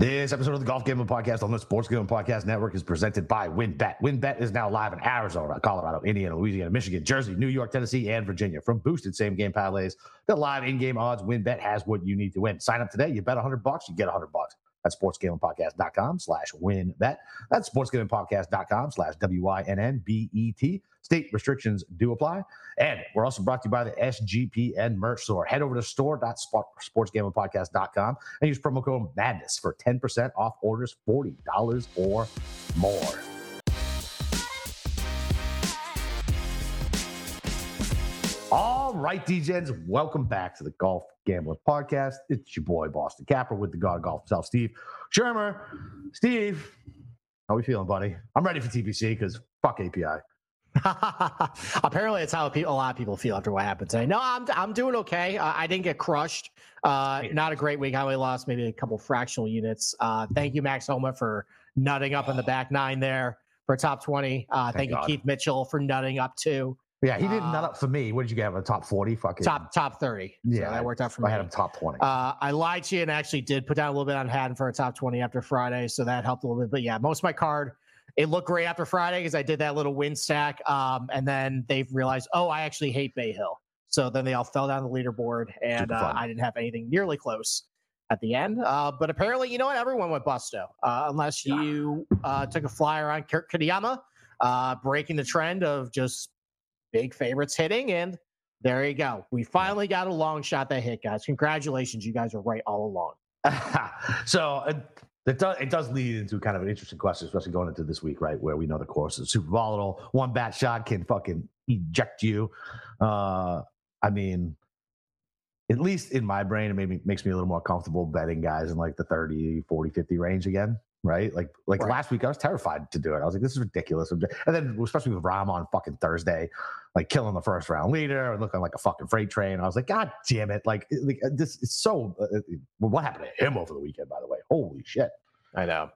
This episode of the Golf Gambling Podcast on the Sports Gambling Podcast Network is presented by WynnBET. WynnBET is now live in Arizona, Colorado, Indiana, Louisiana, Michigan, Jersey, New York, Tennessee, and Virginia. From boosted same game parlays to live in-game odds, WynnBET has what you need to win. Sign up today. You bet 100 bucks, you get 100 bucks. That's sportsgamblingpodcast.com slash wynnbet. That's sportsgamblingpodcast.com slash W-Y-N-N-B-E-T. State restrictions do apply. And we're also brought to you by the SGPN merch store. Head over to store.sportsgamblingpodcast.com and use promo code MADNESS for 10% off orders $40 or more. All right, DJs, welcome back to the Golf Gambling Podcast. It's your boy, Boston Capper, with the God of Golf himself, Steve Shermer. Steve, how we feeling, buddy? I'm ready for TPC because fuck API. Apparently, it's how a lot of people feel after what happened today. No, I'm I'm doing okay. Uh, I didn't get crushed. Uh, not a great week. I only lost maybe a couple fractional units. Uh, thank you, Max Homa, for nutting up in the back nine there for top twenty. Uh, thank, thank you, Keith Mitchell, for nutting up too. Yeah, he didn't nut up for me. What did you get? Him? A top forty? Fucking top top thirty. Yeah, so that worked out for I me. I had him top twenty. Uh, I lied to you and actually did put down a little bit on Hatton for a top twenty after Friday, so that helped a little bit. But yeah, most of my card it looked great after Friday because I did that little win stack. Um, and then they've realized, oh, I actually hate Bay Hill. So then they all fell down the leaderboard, and uh, I didn't have anything nearly close at the end. Uh, but apparently, you know what? Everyone went busto, uh, unless you uh, took a flyer on Kurt Kitayama, uh, breaking the trend of just big favorites hitting. And there you go. We finally got a long shot that hit, guys. Congratulations. You guys are right all along. so uh, it does, it does lead into kind of an interesting question, especially going into this week, right? Where we know the course is super volatile. One bat shot can fucking eject you. Uh, I mean, at least in my brain, it maybe makes me a little more comfortable betting guys in like the 30, 40, 50 range again. Right. Like, like right. last week, I was terrified to do it. I was like, this is ridiculous. And then, especially with Rahm on fucking Thursday, like killing the first round leader and looking like a fucking freight train. I was like, God damn it. Like, like this is so, uh, what happened to him over the weekend, by the way? Holy shit. I know.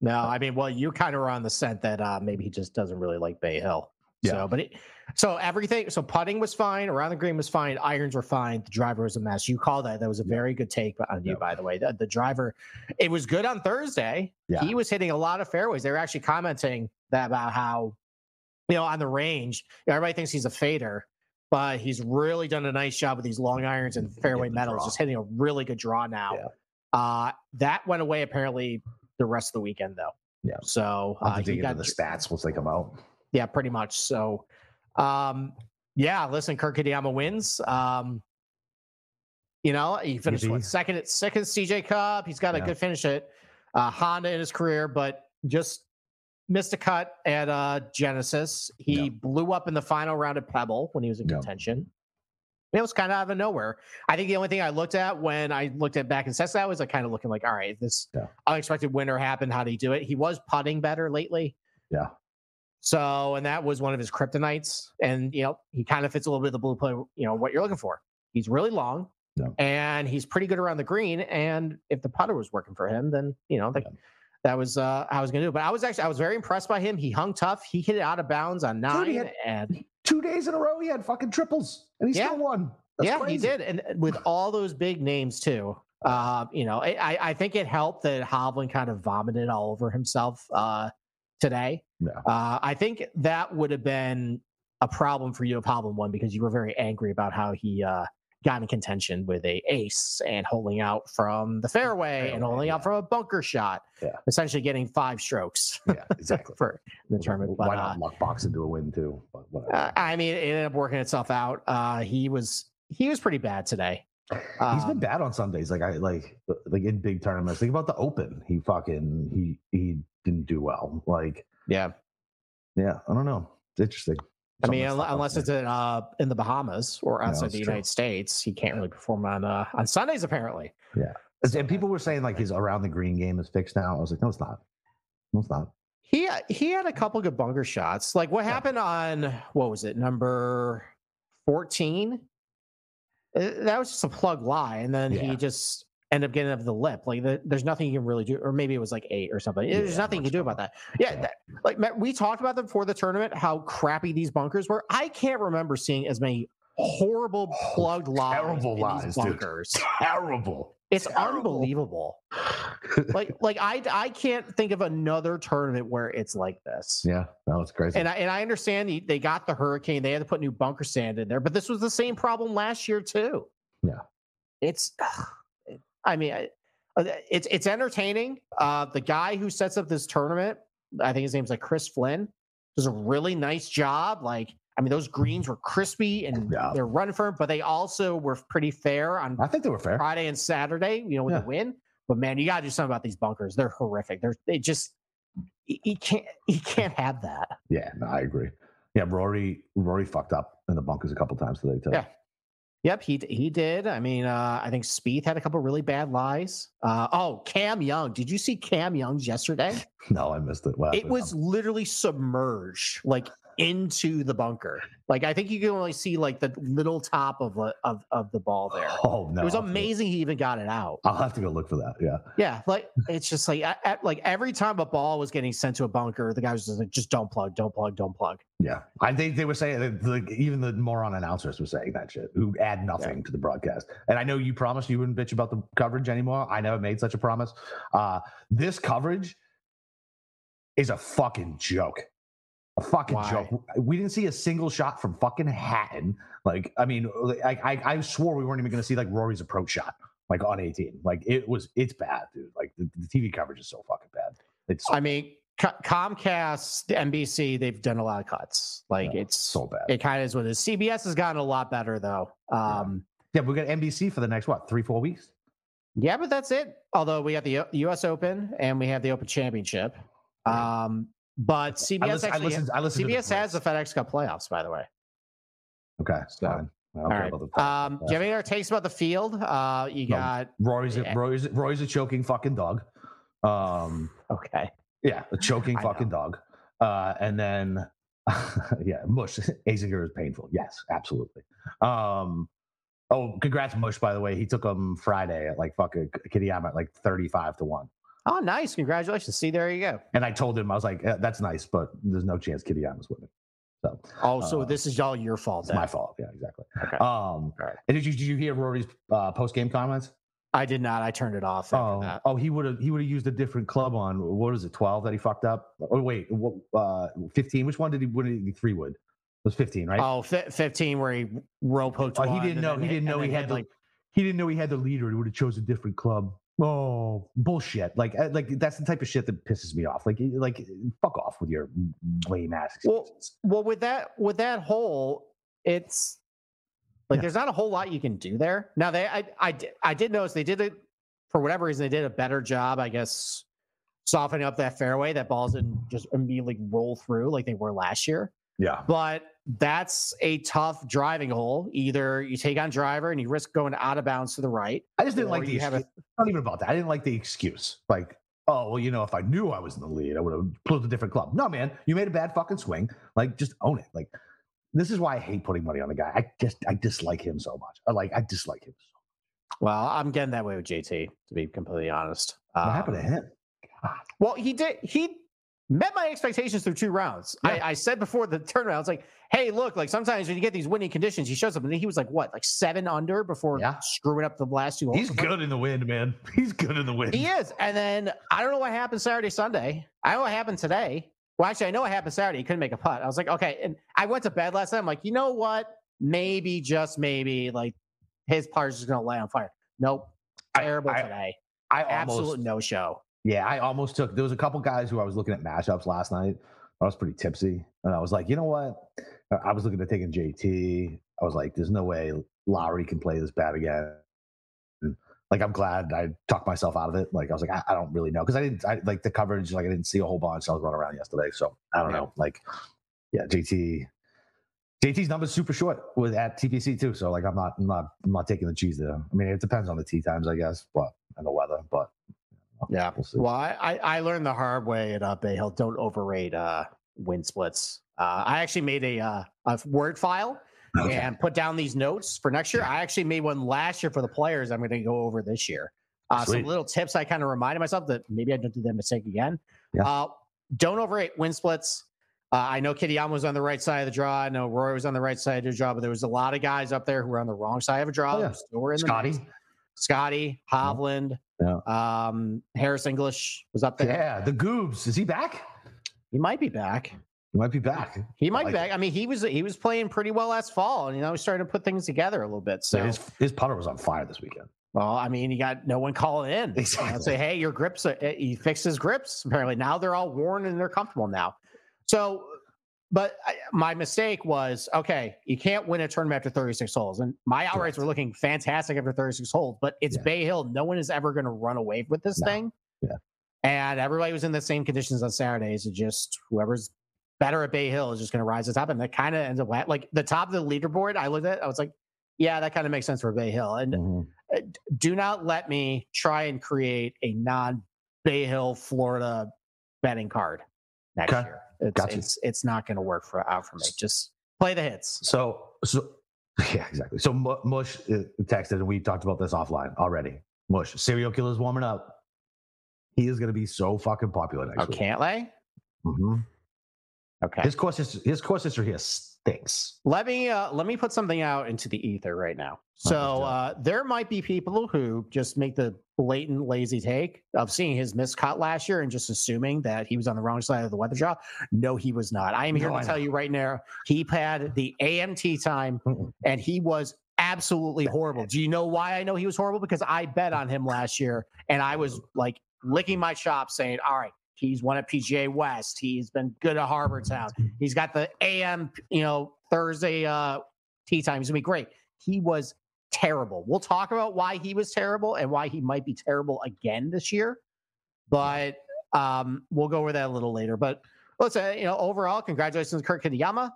No, I mean, well, you kind of were on the scent that uh, maybe he just doesn't really like Bay Hill. Yeah. So, but it, so everything, so putting was fine, around the green was fine, irons were fine, the driver was a mess. You called that. That was a very good take on you, by the way. The, the, driver, it was good on Thursday. Yeah. He was hitting a lot of fairways. They were actually commenting that about how, you know, on the range, everybody thinks he's a fader, but he's really done a nice job with these long irons and fairway metals, just hitting a really good draw now. Yeah. Uh, that went away apparently the rest of the weekend, though. Yeah. So uh, he got the stats once they come out. Yeah, pretty much. So, um, yeah. Listen, Kurt Kitayama wins. Um, you know, he finished what, second at second CJ Cup. He's got a yeah. good finish at uh, Honda in his career, but just missed a cut at uh, Genesis. He yeah. blew up in the final round at Pebble when he was in yeah. contention it was kind of out of nowhere. I think the only thing I looked at when I looked at back in Cessna was like kind of looking like, all right, this unexpected winner happened. How did he do it? He was putting better lately. Yeah. So, and that was one of his kryptonites. And, you know, he kind of fits a little bit of the blue play, you know, what you're looking for. He's really long yeah. and he's pretty good around the green. And if the putter was working for him, then, you know, the, yeah. that was uh, I was going to do. But I was actually, I was very impressed by him. He hung tough. He hit it out of bounds on nine. Dude, had, and two days in a row he had fucking triples and he yeah. still won. That's yeah, crazy. he did, and with all those big names too. Uh, you know, I, I think it helped that Hovland kind of vomited all over himself uh, today. Yeah. Uh, I think that would have been a problem for you a problem one, because you were very angry about how he uh, got in contention with a ace and holding out from the fairway, fairway and holding yeah. out from a bunker shot. Yeah. Essentially getting five strokes. Yeah, exactly. for the tournament. Why but, not uh, luck box into a win too? Uh, I mean, it ended up working itself out. Uh, he was he was pretty bad today. Um, He's been um, bad on Sundays. Like I like like in big tournaments. Think about the Open. He fucking he he didn't do well. Like yeah, yeah. I don't know. It's interesting. I mean, unless it's in, uh, in the Bahamas or outside the United true. States, he can't really perform on uh, on Sundays apparently. Yeah, and people were saying like his around the green game is fixed now. I was like, no, it's not. No, it's not. He he had a couple good bunker shots. Like what yeah. happened on what was it number fourteen? Uh, that was just a plug lie, and then yeah. he just ended up getting up the lip. Like the, there's nothing you can really do, or maybe it was like eight or something. There's yeah, nothing you can do about that. Yeah, that, like we talked about them before the tournament, how crappy these bunkers were. I can't remember seeing as many horrible plugged lies. Terrible lies, bunkers. Dude. Terrible. It's Terrible. unbelievable. like like I I can't think of another tournament where it's like this. yeah, that was crazy. And I, and I understand the- they got the hurricane, they had to put new bunker sand in there, but this was the same problem last year too. Yeah. it's. I mean, I- uh, it's it's entertaining. Uh, the guy who sets up this tournament, I think his name's like Chris Flynn, does a really nice job. Like, I mean, those greens were crispy and Yeah. they're running firm, but they also were pretty fair on I think they were fair. Friday and Saturday, you know, with Yeah. the win. But man, you got to do something about these bunkers. They're horrific. They're they just you can't you can't have that. Yeah, no, I agree. Yeah, Rory Rory fucked up in the bunkers a couple times today too. Yeah. Yep, he he did. I mean, uh, I think Spieth had a couple really bad lies. Uh, oh, Cam Young. Did you see Cam Young's yesterday? No, I missed it. It was literally submerged, like into the bunker. Like I think you can only see like the little top of a, of of the ball there. Oh no, it was I'll have to- amazing. He even got it out. I'll have to go look for that. Yeah, Yeah, like it's just like at, like every time a ball was getting sent to a bunker, the guy was just like, just don't plug, don't plug, don't plug. yeah. I think they were saying that the, even the moron announcers were saying that shit, who add nothing to the broadcast. And I know you promised you wouldn't bitch about the coverage anymore. I never made such a promise. Uh, this coverage is a fucking joke. A fucking Why? joke. We didn't see a single shot from fucking Hatton. Like, I mean, I I, I swore we weren't even going to see like Rory's approach shot, like on 18. Like it was, it's bad, dude. Like the, the TV coverage is so fucking bad. It's I mean, Comcast, the NBC, they've done a lot of cuts. Like Yeah, it's so bad. it kind of is what it is. CBS has gotten a lot better though. Um, yeah, we got NBC for the next what three, four weeks. yeah. but that's it. Although we have the U.S. Open and we have the Open Championship. Um, but CBS I listen, I actually, I listened to CBS the has the. FedEx Cup playoffs, by the way. Okay, So. I All right. Um, do you have any other takes about the field? Uh, you No. got Roy's, a, Yeah. Roy's, Roy's a choking fucking dog. Um, okay. yeah, a choking fucking dog. Uh, and then, yeah, Mush Azinger is painful. Yes, absolutely. Um, oh, congrats, Mush. By the way, he took him Friday at like fucking Kitayama at like thirty-five to one. Oh, nice! Congratulations. See, there you go. And I told him I was like, "Eh, "That's nice, but there's no chance Kitayama's winning." So Oh, so Uh, this is all your fault. it's Then. my fault. Yeah, exactly. Okay. Um, right. and did you did you hear Rory's uh, post game comments? I did not. I turned it off Oh, that. oh, he would have he would have used a different club on what is it, twelve that he fucked up? Oh wait, what, uh, fifteen? Which one did he? What did he three wood? It was fifteen, right? Oh, fi- 15 where he rope hooked Oh, he didn't know. He didn't know he then had the. like he didn't know he had the leader. He would have chose a different club. Oh bullshit! Like, uh, like that's the type of shit that pisses me off. Like, like fuck off with your lame ass. Well, well with that with that hole, it's like Yeah. there's not a whole lot you can do there. Now they I I I did notice they did it for whatever reason they did a better job, I guess, softening up that fairway. That balls didn't just immediately roll through like they were last year. Yeah, But that's a tough driving hole. Either you take on driver and you risk going out of bounds to the right. I just didn't like the. you have a- not even about that. I didn't like the excuse. Like, oh well, you know, if I knew I was in the lead, I would have pulled a different club. No, man, you made a bad fucking swing. Like, just own it. Like, this is why I hate putting money on the guy. I just I dislike him so much. I like I dislike him. So Well, I'm getting that way with JT, to be completely honest. much. What happened to Um, him? Well, he did. He met my expectations through two rounds. Yeah. I, I said before the tournament, I was like, "Hey, look, like sometimes when you get these winning conditions, he shows up." And he was like, "What, like seven under before Yeah. screwing up the last two holes?" He's good in the wind, man. He's good in the wind. He is. And then I don't know what happened Saturday, Sunday. I know what happened today. Well, actually, I know what happened Saturday. He couldn't make a putt. I was like, okay. And I went to bed last night. I'm like, you know what? Maybe, just maybe, like his putter's just going to lay on fire. Nope. Terrible I- today. I Absolute almost no show. Yeah, I almost took. There was a couple guys who I was looking at matchups last night. I was pretty tipsy, and I was like, you know what? I was looking at taking JT. I was like, there's no way Lowry can play this bad again. And, like, I'm glad I talked myself out of it. Like, I was like, I, I don't really know because I didn't I, like the coverage. Like, I didn't see a whole bunch. I was running around yesterday, so I don't Yeah. know. Like, yeah, JT. JT's number's super short with at TPC too, so like I'm not, I'm not, I'm not taking the cheese there. I mean, it depends on the tee times, I guess, but and the weather, but Yeah. we'll see. Well, I, I learned the hard way at uh, Bay Hill. Don't overrate uh, wind splits. Uh, I actually made a uh, a word file Okay. and put down these notes for next year. I actually made one last year for the players. I'm going to go over this year. Uh, some little tips I kind of reminded myself that maybe I don't do that mistake again. Yeah. Uh, don't overrate wind splits. Uh, I know Kitayama was on the right side of the draw. I know Roy was on the right side of the draw, but there was a lot of guys up there who were on the wrong side of a draw. Oh, yeah. still were in the Scotty. Scotty, Hovland, Yeah. um, Harris English was up there. Yeah, the Goobs. Is he back? He might be back. He might be back. He might like be back. I mean, he was he was playing pretty well last fall, and you know he's starting to put things together a little bit. So, So his his putter was on fire this weekend. well, I mean, he got no one calling in. Exactly. say, hey, your grips. Are, eh, he fixed his grips. Apparently, now they're all worn and they're comfortable now. So, but I, my mistake was okay. You can't win a tournament after 36 holes, and my outrights Correct. were looking fantastic after 36 holes. But it's Yeah. Bay Hill. No one is ever going to run away with this No. thing. Yeah. And everybody was in the same conditions on Saturdays. It just whoever's better at Bay Hill is just going to rise to the top, and that kind of ends up like the top of the leaderboard. I looked at, it, I was like, yeah, that kind of makes sense for Bay Hill. And Mhm. uh, do not let me try and create a non Bay Hill, Florida betting card next Okay. year. It's, Gotcha. it's it's not going to work for out for me. Just play the hits. So so yeah, exactly. So Mu- Mush uh, texted, and we talked about this offline already. Mush, serial killer's warming up. He is going to be so fucking popular next Oh, week. can't they? Mhm. Okay. His course history, his course history here stinks. Let me uh, let me put something out into the ether right now. So let's do it. uh, there might be people who just make the blatant lazy take of seeing his miscut last year and just assuming that he was on the wrong side of the weather jaw. No, he was not. I am here No, to tell you right now, he had the AMT time and he was absolutely horrible. Do you know why I know he was horrible? Because I bet on him last year and I was like licking my chops saying, all right, he's won at PGA West. He's been good at Harbor Town. He's got the AM, you know, Thursday uh tea time. He's gonna be great. He was terrible. We'll talk about why he was terrible and why he might be terrible again this year. But um we'll go over that a little later. But listen, you know, overall, congratulations to Kurt Kitayama.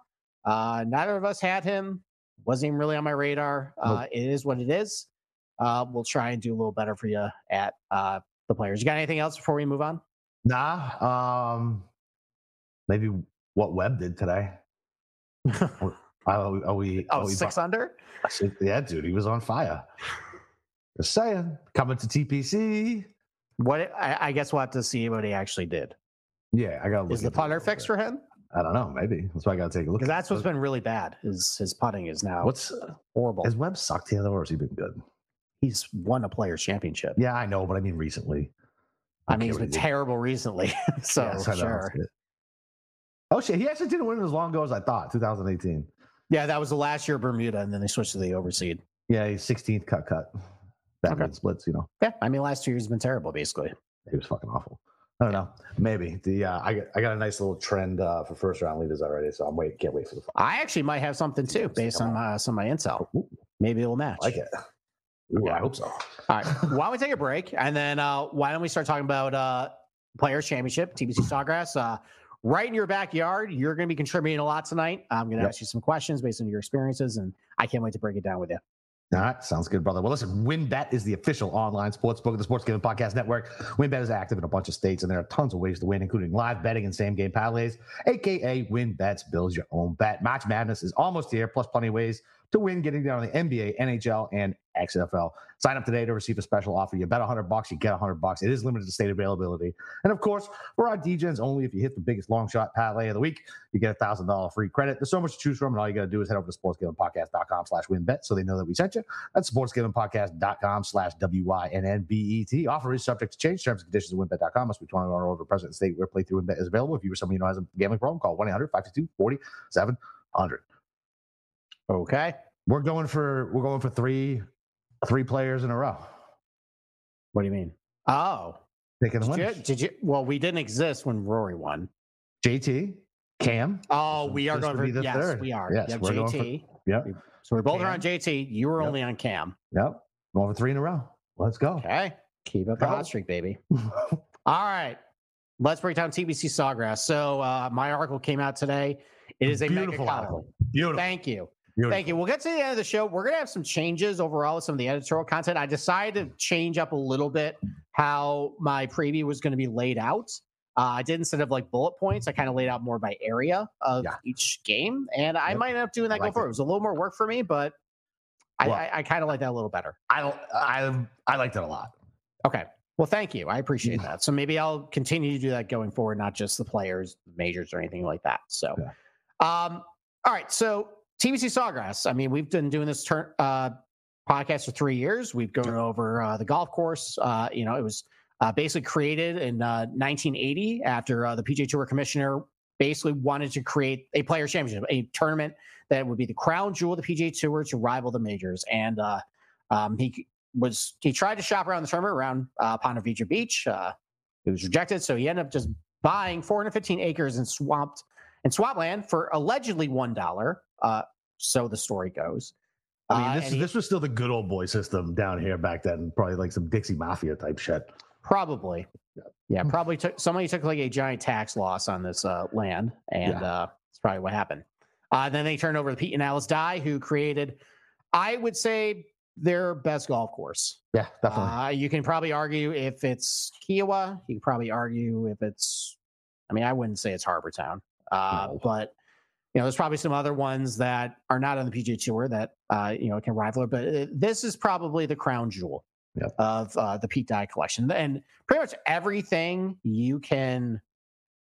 Uh neither of us had him. Wasn't even really on my radar. Uh it is what it is. Uh we'll try and do a little better for you at uh the players. You got anything else before we move on? Nah. Um. Maybe what Webb did today. are, are we? Are we, Oh, we six under? I yeah, dude, he was on fire. Just saying, coming to TPC. What I, I guess we'll have to see what he actually did. Yeah, I got. Is the putter fixed for him? I don't know. Maybe that's why I got to take a look. Because at that's what's been really bad. Is his putting is now what's horrible. has Webb sucked the other, or has he been good? He's won a players championship. Yeah, I know, but I mean recently. I mean, he's been what he did? terrible recently. so Yes, sure. Oh shit, he actually didn't win as long ago as I thought. 2018. Yeah, that was the last year of Bermuda, and then they switched to the overseed. Yeah, he's 16th cut cut. That Okay. splits, you know. Yeah, I mean, last two years has been terrible, basically. He was fucking awful. I don't know. Maybe the uh, I got I got a nice little trend uh, for first round leaders already, so I'm wait can't wait for the. I actually might have something too, based on uh, some of my intel. Maybe it'll match. I like it. Ooh, Yeah. I hope so. All right. Why don't we take a break and then uh, why don't we start talking about uh, Players Championship, TPC Sawgrass? Uh, right in your backyard. You're going to be contributing a lot tonight. I'm going to Yep. ask you some questions based on your experiences, and I can't wait to break it down with you. All right, sounds good, brother. Well, listen, WynnBET is the official online sports book of the Sports Gambling Podcast Network. WynnBET is active in a bunch of states, and there are tons of ways to win, including live betting and same game parlays, aka WynnBET's builds your own bet. Match Madness is almost here, plus plenty of ways to win, getting down on the NBA, NHL, and XFL. Sign up today to receive a special offer. You bet 100 bucks, you get 100 bucks. It is limited to state availability. And of course, for our DGens only, if you hit the biggest long shot parlay of the week, you get a thousand dollar free credit. There's so much to choose from, and all you got to do is head over to sportsgamblingpodcast.com slash wynnbet so they know that we sent you. That's sportsgamblingpodcast.com slash W-Y-N-N-B-E-T. Offer is subject to change. Terms and conditions at wynnbet.com. Must be 21 or over present state where playthrough wynnbet is available. If you or someone you know has a gambling problem, call 1-800-522-4700. Okay. We're going for we're going for three three players in a row. What do you mean? Oh, Picking the did you, did you? Well, we didn't exist when Rory won. JT, Cam. Oh, we are going for the yes, thard. we are. Yes, Yep, we're going for- JT. Yep. So we both Cam. on JT. You were Yep. only on Cam. Yep. Going for three in a row. Let's go. Okay. Keep up the hot streak, baby. All right. Let's break down TPC Sawgrass. So uh, my article came out today. It is a mega Beautiful column. article. Beautiful. Thank you. Beautiful. Thank you. We'll get to the end of the show. We're going to have some changes overall with some of the editorial content. I decided to change up a little bit how my preview was going to be laid out. Uh, I did instead of like bullet points, I kind of laid out more by area of Yeah. each game. And I Yep. might end up doing that I like forward. it. It was a little more work for me, but I, Well- I, I kind of like that a little better. I don't I I liked it a lot. Okay. Well, thank you. I appreciate that. So maybe I'll continue to do that going forward, not just the players, majors, or anything like that. So, um, all right. So TPC Sawgrass. I mean, we've been doing this turn uh, podcast for three years. We've gone over uh, the golf course. Uh, you know, it was uh, basically created in 1980 uh, after uh, the PGA Tour commissioner basically wanted to create a players championship, a tournament that would be the crown jewel of the PGA Tour to rival the majors. And uh, um, he was he tried to shop around the tournament around uh, Ponte Vedra Beach. Uh, it was rejected, so he ended up just buying 415 acres in swamped in swampland for allegedly one dollar. Uh, so the story goes. I mean, this, he, this was still the good old boy system down here back then. Probably like some Dixie Mafia type shit. Probably. Yeah, probably took somebody took like a giant tax loss on this uh, land, and yeah. uh, that's probably what happened. Uh, then they turned over to Pete and Alice Dye, who created, I would say, their best golf course. Yeah, definitely. Uh, you can probably argue if it's Kiawah. You can probably argue if it's. I mean, I wouldn't say it's Harbour Town, uh, no. but you know, there's probably some other ones that are not on the PGA Tour that uh, you know can rival it. But uh, this is probably the crown jewel yep. of uh, the Pete Dye collection, and pretty much everything you can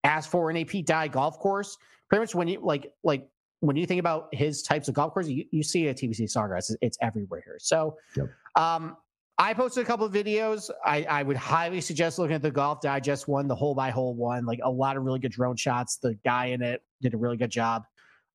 ask for in a Pete Dye golf course. Pretty much when you like like when you think about his types of golf courses, you, you see a TPC Sawgrass. It's, it's everywhere here. So, yep. um, I posted a couple of videos. I, I, would highly suggest looking at the Golf Digest one, the hole by hole one. Like a lot of really good drone shots. The guy in it did a really good job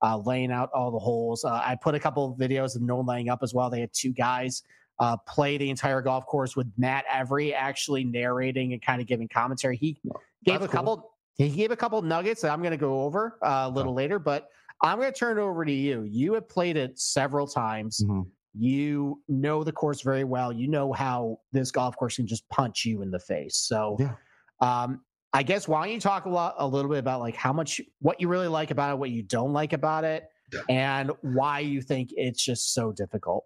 uh, laying out all the holes. Uh, I put a couple of videos of no laying up as well. They had two guys uh, play the entire golf course with Matt Every actually narrating and kind of giving commentary. He gave That's a couple. Cool. He gave a couple nuggets that I'm going to go over uh, a little oh. later, but I'm going to turn it over to you. You have played it several times. Mm-hmm. You know the course very well. You know how this golf course can just punch you in the face. So, yeah. um, I guess why don't you talk a lot, a little bit about like how much, what you really like about it, what you don't like about it, and why you think it's just so difficult.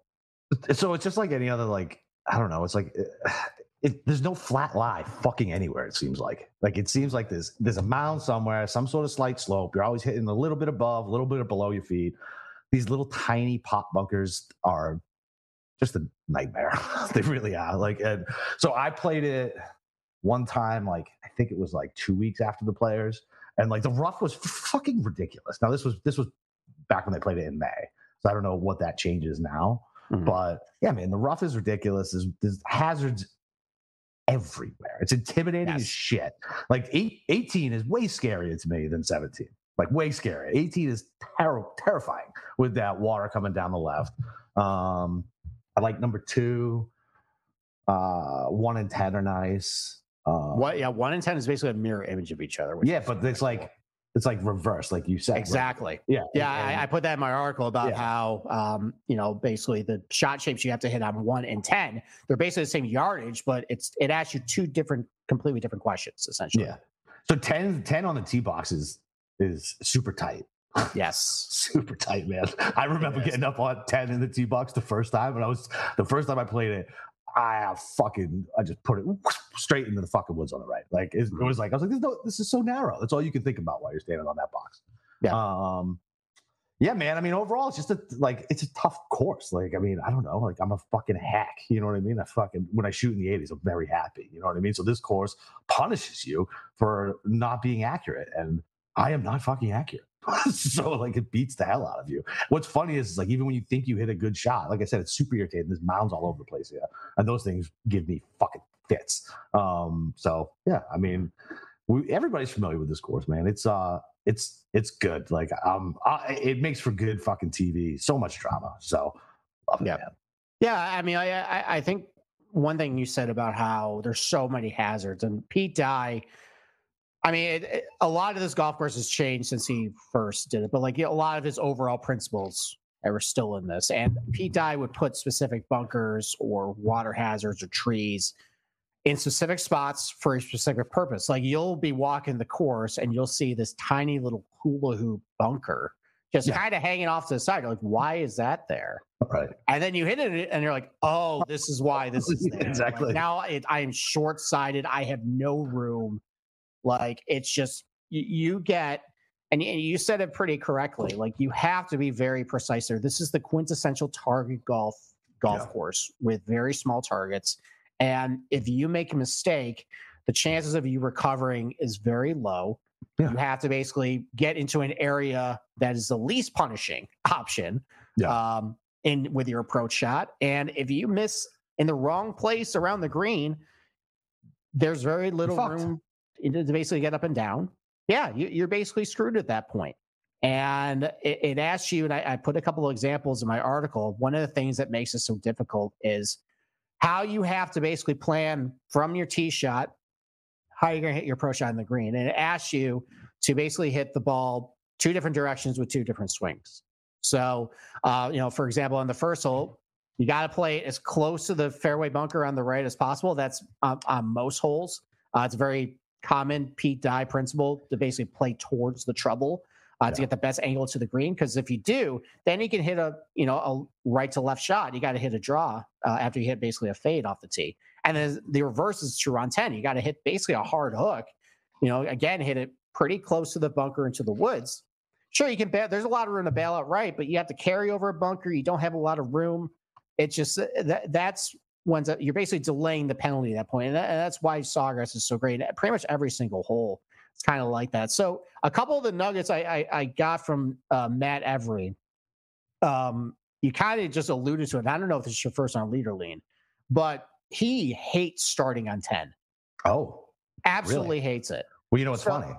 So it's just like any other like I don't know. It's like eh, it, there's no flat lie fucking anywhere. It seems like like it seems like there's there's a mound somewhere, some sort of slight slope. You're always hitting a little bit above, a little bit below your feet. These little tiny pop bunkers are just a nightmare. they really are. Like, and so I played it one time. Like I think it was like two weeks after the players, and like the rough was fucking ridiculous. Now this was this was back when they played it in May, so I don't know what that changes now. Mm-hmm. But yeah, man, the rough is ridiculous. There's, there's hazards everywhere. It's intimidating yes. as shit. Like eight, 18 is way scarier to me than 17. Like way scarier. 18 is ter- terrifying with that water coming down the left. Um, I like number two. Uh, one and 10 are nice. Uh, what? Yeah, one and 10 is basically a mirror image of each other. Yeah, but it's like, it's like reverse, like you said. Exactly. Right? Yeah. Yeah. And, I, I, put that in my article about yeah. how, um, you know, basically the shot shapes you have to hit on one and 10, they're basically the same yardage, but it's, it asks you two different, completely different questions, essentially. Yeah. So 10, 10 on the tee box is, is super tight. Yes. super tight, man. I remember getting up on 10 in the tee box the first time. And I was, the first time I played it, I fucking I just put it straight into the fucking woods on the right. Like it, it was like I was like, this, no, this is so narrow. That's all you can think about while you're standing on that box. Yeah. Um, yeah, man. I mean, overall, it's just a like it's a tough course. Like, I mean, I don't know. Like, I'm a fucking hack. You know what I mean? I fucking when I shoot in the 80s, I'm very happy. You know what I mean? So this course punishes you for not being accurate, and I am not fucking accurate. so like it beats the hell out of you. What's funny is, is like even when you think you hit a good shot, like I said, it's super irritating. There's mounds all over the place, yeah, and those things give me fucking fits. Um, so yeah, I mean, we, everybody's familiar with this course, man. It's uh, it's it's good. Like um, I, it makes for good fucking TV. So much drama. So love it, yeah. man. Yeah, I mean, I, I I think one thing you said about how there's so many hazards, and Pete Dye I mean, it, it, a lot of this golf course has changed since he first did it, but like you know, a lot of his overall principles are still in this. And Pete Dye would put specific bunkers or water hazards or trees in specific spots for a specific purpose. Like you'll be walking the course and you'll see this tiny little hula hoop bunker just yeah. kind of hanging off to the side. You're like, why is that there? Right. And then you hit it and you're like, oh, this is why this is there. exactly. Like now it, I am short sighted. I have no room like it's just you, you get and you said it pretty correctly. Like you have to be very precise there. This is the quintessential target golf golf yeah. course with very small targets. And if you make a mistake, the chances of you recovering is very low. Yeah. You have to basically get into an area that is the least punishing option. Yeah. Um, in with your approach shot. And if you miss in the wrong place around the green, there's very little room to basically get up and down. Yeah, you, are basically screwed at that point. And it, it asks you, and I, I put a couple of examples in my article. One of the things that makes it so difficult is how you have to basically plan from your tee shot how you're going to hit your pro shot in the green. And it asks you to basically hit the ball two different directions with two different swings. So, uh, you know, for example, on the first hole, you got to play as close to the fairway bunker on the right as possible. That's on, on most holes. Uh, it's very common Pete Dye principle to basically play towards the trouble uh, yeah. to get the best angle to the green. Because if you do, then you can hit a you know a right to left shot. You got to hit a draw uh, after you hit basically a fade off the tee. And then the reverse is true on ten. You got to hit basically a hard hook. You know, again, hit it pretty close to the bunker into the woods. Sure, you can bail. There's a lot of room to bail out right, but you have to carry over a bunker. You don't have a lot of room. It's just uh, that that's ones that you're basically delaying the penalty at that point, and, that, and that's why Sawgrass is so great. Pretty much every single hole it's kind of like that. So a couple of the nuggets I, I, I got from uh, Matt Every, um, you kind of just alluded to it. I don't know if this is your first on leader lean, but he hates starting on 10. Oh, absolutely really? hates it. Well, you know what's so, funny?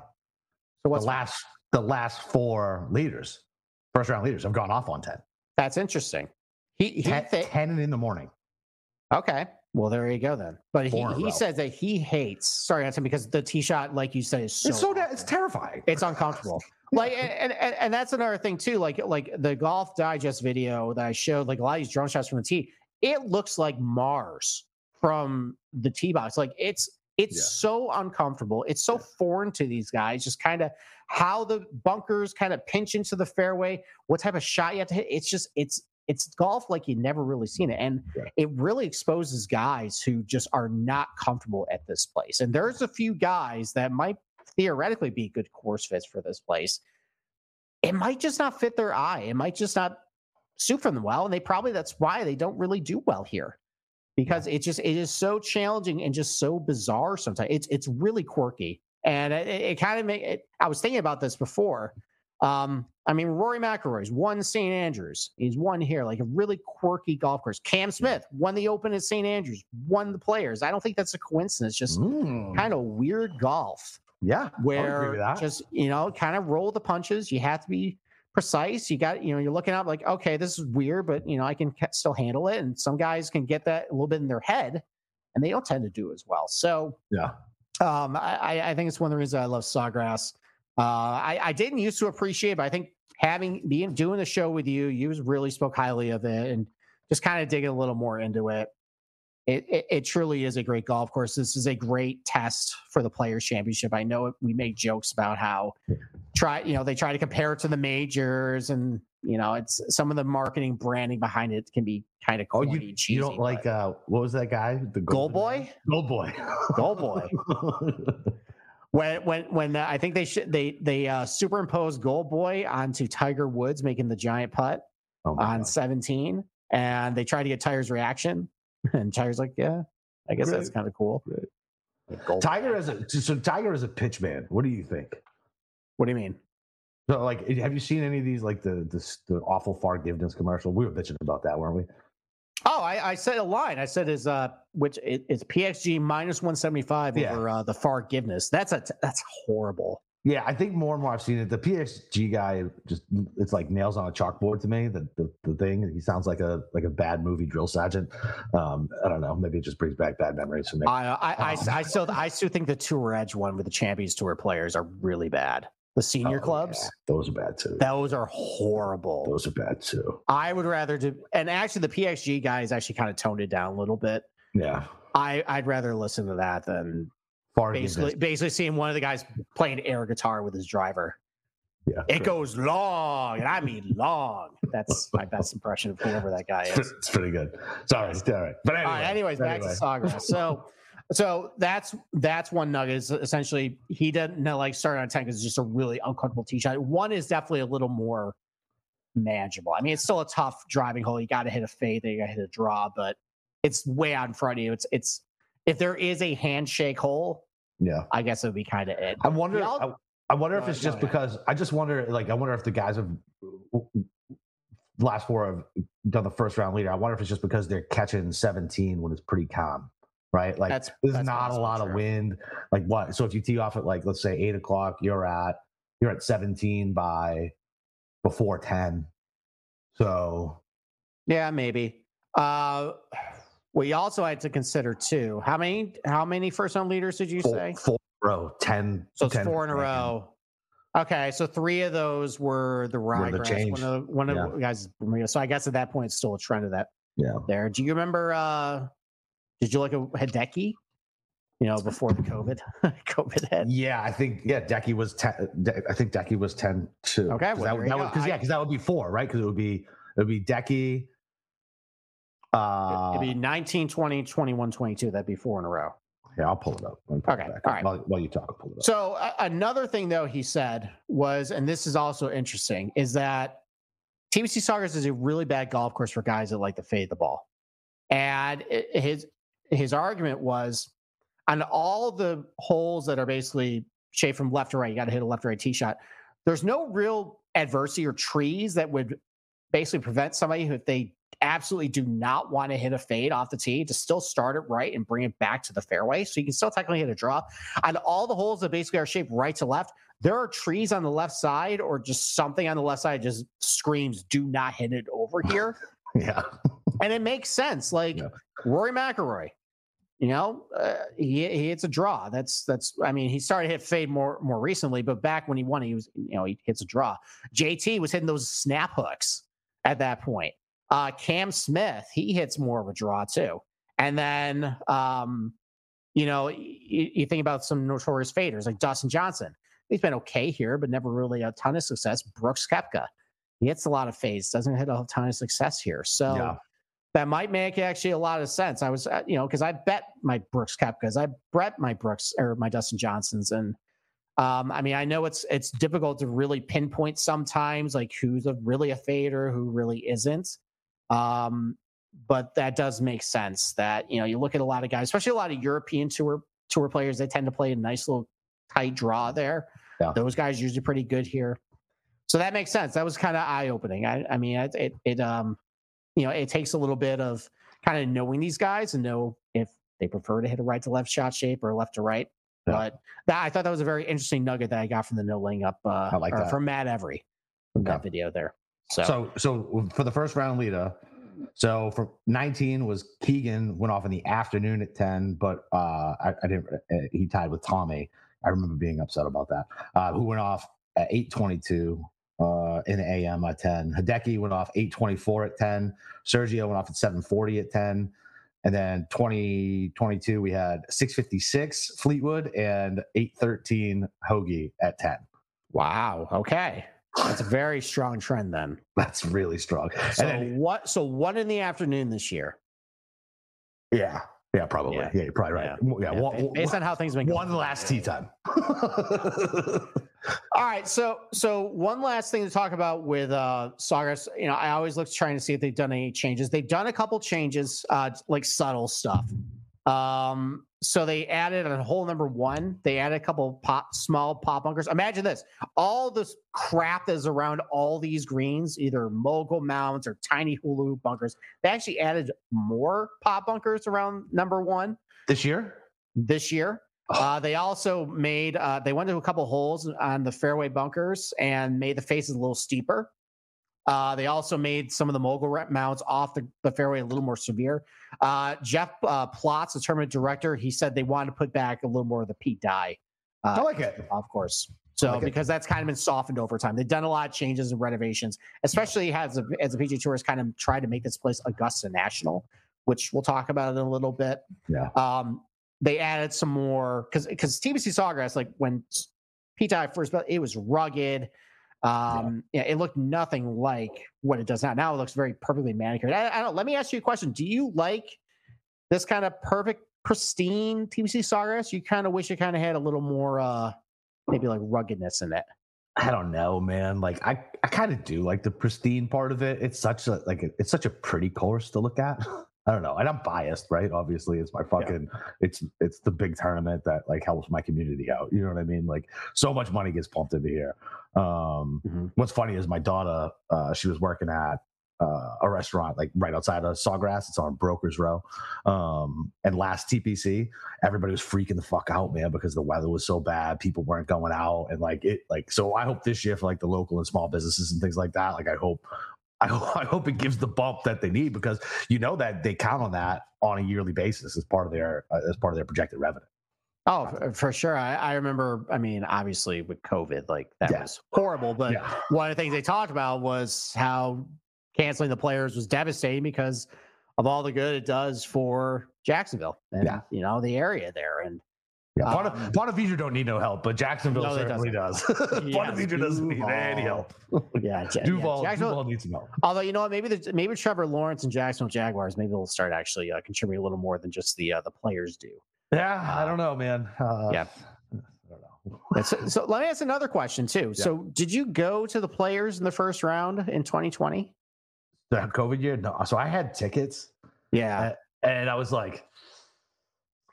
So what's the last the last four leaders, first round leaders, have gone off on 10. That's interesting. He, he 10, th- 10 in the morning. Okay. Well, there you go then. But he, he says that he hates sorry, Anton, because the tee shot, like you said, is so it's so it's terrifying. It's uncomfortable. like and, and and that's another thing too. Like like the golf digest video that I showed, like a lot of these drone shots from the tee, it looks like Mars from the tee box. Like it's it's yeah. so uncomfortable. It's so foreign to these guys. Just kind of how the bunkers kind of pinch into the fairway, what type of shot you have to hit. It's just it's it's golf like you've never really seen it. And yeah. it really exposes guys who just are not comfortable at this place. And there's a few guys that might theoretically be good course fits for this place. It might just not fit their eye. It might just not suit for them well. And they probably that's why they don't really do well here. Because yeah. it just it is so challenging and just so bizarre sometimes. It's it's really quirky. And it, it kind of make it, I was thinking about this before. Um, I mean, Rory McIlroy's won St. Andrews. He's won here, like a really quirky golf course. Cam Smith won the Open at St. Andrews, won the Players. I don't think that's a coincidence. Just mm. kind of weird golf. Yeah, where just you know, kind of roll the punches. You have to be precise. You got you know, you're looking out like, okay, this is weird, but you know, I can still handle it. And some guys can get that a little bit in their head, and they don't tend to do as well. So yeah, um, I, I think it's one of the reasons I love Sawgrass. Uh, I, I didn't used to appreciate, but I think having being doing the show with you, you really spoke highly of it, and just kind of digging a little more into it. It, it, it, truly is a great golf course. This is a great test for the Players Championship. I know we make jokes about how try you know they try to compare it to the majors, and you know it's some of the marketing branding behind it can be kind of oh you, cheesy, you don't like uh what was that guy the gold boy gold boy gold boy when when when uh, I think they should they they uh, superimposed Gold Boy onto Tiger Woods making the giant putt oh on God. 17, and they tried to get Tiger's reaction, and Tiger's like, "Yeah, I guess that's kind of cool." Tiger is a so Tiger is a pitch man. What do you think? What do you mean? So, like, have you seen any of these, like the the, the awful forgiveness commercial? We were bitching about that, weren't we? Oh, I, I, said a line. I said is uh, which it, it's PXG minus one seventy five yeah. over uh, the forgiveness. That's a that's horrible. Yeah, I think more and more I've seen it. The PXG guy just it's like nails on a chalkboard to me. The the, the thing he sounds like a like a bad movie drill sergeant. Um, I don't know. Maybe it just brings back bad memories for me. I I, um, I, I still I still think the Tour Edge one with the Champions Tour players are really bad. The senior oh, clubs, yeah. those are bad too. Those are horrible. Those are bad too. I would rather do, and actually, the PXG guys actually kind of toned it down a little bit. Yeah, I I'd rather listen to that than Far basically basically seeing one of the guys playing air guitar with his driver. Yeah, it goes long, and I mean long. That's my best impression of whoever that guy is. It's pretty good. Sorry, sorry. But anyway, right, anyways, back to Sawgrass. So. So that's that's one nugget. Is essentially he doesn't like starting on ten because it's just a really uncomfortable tee shot. One is definitely a little more manageable. I mean, it's still a tough driving hole. You got to hit a fade, you got to hit a draw, but it's way out in front of you. It's it's if there is a handshake hole, yeah, I guess it would be kind of it. I wonder. I, I, wonder if it's just because I just wonder. Like, I wonder if the guys have last four have done the first round leader. I wonder if it's just because they're catching 17 when it's pretty calm, right? Like That's- there's that's not a lot of wind. Like what? So if you tee off at like let's say eight o'clock, you're at you're at 17 by before 10. So Yeah, maybe. Uh, we also had to consider too. How many? How many first round leaders did you four, say? four in a row, 10. So it's 10 four in a row. Okay, so three of those were the Were the ryegrass. One of the, one of Yeah. the guys. So I guess at that point, it's still a trend of that Yeah. there. Do you remember? uh Did you look at Hideki? You know, before the COVID, COVID hit. Yeah, I think yeah, Decky was ten. I think Decky was ten too. Okay, 'Cause well, that, that would, cause, yeah, because that would be four, right? Because it would be it would be Decky. Uh, It'd be 19, 20, 21, 22. That'd be four in a row. yeah, I'll pull it up. Pull Okay, back all right. While, while you talk, I'll pull it up. So uh, another thing, though, he said was, and this is also interesting, is that TPC Sawgrass is a really bad golf course for guys that like to fade the ball. And his his argument was on all the holes that are basically shaped from left to right, you got to hit a left to right tee shot. There's no real adversity or trees that would basically prevent somebody who, if they absolutely do not want to hit a fade off the tee to still start it right and bring it back to the fairway. So you can still technically hit a draw. On all the holes that basically are shaped right to left, there are trees on the left side or just something on the left side just screams, do not hit it over here. yeah, and it makes sense. Like Yeah. Rory McIlroy, you know, uh, he he hits a draw. That's that's. I mean, he started to hit fade more more recently, but back when he won, he was you know he hits a draw. JT was hitting those snap hooks at that point. Uh, Cam Smith, he hits more of a draw too. And then, um, you know, you, you think about some notorious faders like Dustin Johnson. He's been okay here, but never really a ton of success. Brooks Koepka, he hits a lot of fades, doesn't hit a ton of success here. So yeah, that might make actually a lot of sense. I was, uh, you know, because I bet my Brooks Koepkas, I bet my Brooks or my Dustin Johnsons, and um, I mean, I know it's it's difficult to really pinpoint sometimes, like who's a really a fader, who really isn't. Um, but that does make sense. That you know, you look at a lot of guys, especially a lot of European tour tour players, they tend to play a nice little tight draw there. Yeah. Those guys usually pretty good here. So that makes sense. That was kind of eye opening. I, I mean, it, it, it, um, you know, it takes a little bit of kind of knowing these guys and know if they prefer to hit a right to left shot shape or left to right. Yeah. But that, I thought that was a very interesting nugget that I got from the no laying up, uh, I like that. from Matt Every from Okay. that video there. So, So so for the first round leader, so for 19 was Keegan went off in the afternoon at 10, but uh I, I didn't uh, he tied with Tommy. I remember being upset about that. Uh who went off at 822 uh in AM at 10. Hideki went off 824 at 10. Sergio went off at 740 at 10. And then 2022 we had 656 Fleetwood and 813 Hoge at 10. wow. Okay. That's a very strong trend then. That's really strong. So then, what, so one in the afternoon this year. Yeah. Yeah, probably. Yeah. Yeah, you're probably right. Yeah, Yeah, one, ba- based on how things been one last tea time. All right, so so one last thing to talk about with uh Sawgrass. You know, I always look trying to see if they've done any changes. They've done a couple changes, uh, like subtle stuff. Um, so they added on hole number one, they added a couple pop small pop bunkers. Imagine this: all this crap that is around all these greens, either mogul mounts or tiny hulu bunkers. They actually added more pop bunkers around number one this year? this year. Uh, they also made uh, they went to a couple holes on the fairway bunkers and made the faces a little steeper. Uh, they also made some of the mogul rep mounts off the, the fairway a little more severe. Uh, Jeff uh, Plotz, the tournament director, he said they wanted to put back a little more of the Pete Dye uh, I like it. of course. So like it. because that's kind of been softened over time, they've done a lot of changes and renovations, especially as the, as the PGA Tour has kind of tried to make this place Augusta National, which we'll talk about in a little bit. Yeah. Um, they added some more because because TPC Sawgrass, like when Dye first built, it was rugged. Um, yeah. it looked nothing like what it does now. Now it looks very perfectly manicured. I, I don't. Let me ask you a question. Do you like this kind of perfect, pristine TPC Sawgrass? You kind of wish it kind of had a little more, uh maybe like ruggedness in it. I don't know, man. Like I, I kind of do like the pristine part of it. It's such a like it's such a pretty course to look at. I don't know, and I'm biased, right? Obviously, it's my fucking it's it's the big tournament that like helps my community out. You know what I mean? Like so much money gets pumped into here. Um, Mhm. what's funny is my daughter, uh, she was working at uh, a restaurant like right outside of Sawgrass. It's on Brokers Row. Um, and last TPC, everybody was freaking the fuck out, man, because the weather was so bad. People weren't going out, and like it, like so. I hope this year for like the local and small businesses and things like that. Like I hope. I hope, I hope it gives the bump that they need because you know that they count on that on a yearly basis as part of their uh, as part of their projected revenue. Oh, for sure. I, I, remember. I mean, obviously with COVID, like that yeah. was horrible. But yeah. one of the things they talked about was how canceling the players was devastating because of all the good it does for Jacksonville and yeah. you know the area there. And yeah, um, Ponte don't need no help, but Jacksonville no, certainly does. Ponte doesn't need any help. yeah, Duval, yeah, Duval needs some help. Although you know what, maybe the, maybe Trevor Lawrence and Jacksonville Jaguars maybe they'll start actually uh, contributing a little more than just the uh, the players do. Yeah, uh, I don't know, man. Uh, yeah. so, so, let me ask another question too. Yeah. So, did you go to the players in the first round in 2020? The COVID year? No. So I had tickets. Yeah. And, and I was like,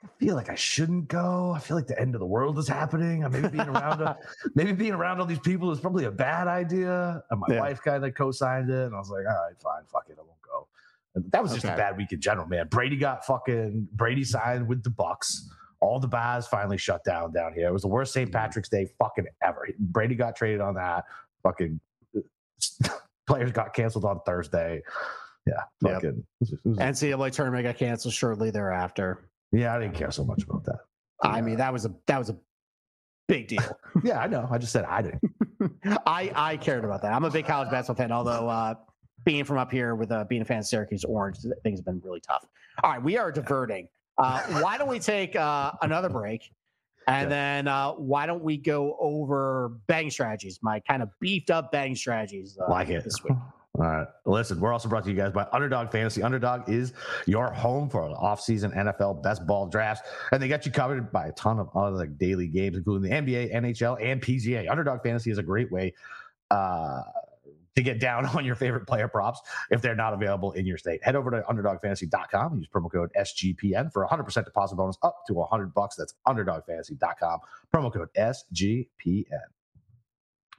I feel like I shouldn't go. I feel like the end of the world is happening. I maybe being around a, maybe being around all these people is probably a bad idea. And my yeah. wife kind of co-signed it, and I was like, all right, fine, fuck it, I won't go. And that was just okay. a bad week in general, man. Brady got fucking Brady signed with the Bucs. All the bars finally shut down down here. It was the worst St. Mm-hmm. Patrick's Day fucking ever. Brady got traded on that. Fucking players got canceled on Thursday. Yeah, fucking. Yep. It was, NCAA tournament got canceled shortly thereafter. Yeah, I didn't care so much about that. I mean, that was a that was a big deal. yeah, I know. I just said I didn't. I I cared about that. I'm a big college basketball fan, although uh, being from up here with uh, being a fan of Syracuse Orange, things have been really tough. All right, we are diverting. Uh, why don't we take uh, another break? And yeah. then uh, why don't we go over betting strategies, my kind of beefed up betting strategies uh, like it. this week? All right. Listen, we're also brought to you guys by Underdog Fantasy. Underdog is your home for off-season NFL best ball drafts, and they got you covered by a ton of other daily games, including the NBA, NHL, and PGA. Underdog Fantasy is a great way uh, to get down on your favorite player props if they're not available in your state. Head over to underdogfantasy.com. and Use promo code SGPN for 100% deposit bonus up to 100 bucks. That's underdogfantasy.com. Promo code SGPN.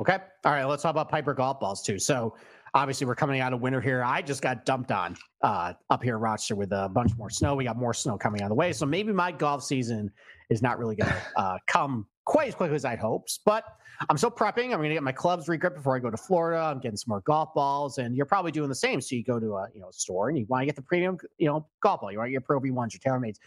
Okay. All right. Let's talk about Piper golf balls too. So obviously we're coming out of winter here. I just got dumped on uh, up here in Rochester with a bunch more snow. We got more snow coming on the way. So maybe my golf season is not really going to uh, come quite as quickly as I'd hoped. But I'm still prepping. I'm going to get my clubs regripped before I go to Florida. I'm getting some more golf balls, and you're probably doing the same. So you go to a you know store and you want to get the premium you know golf ball. You want your Pro V1s, your TaylorMades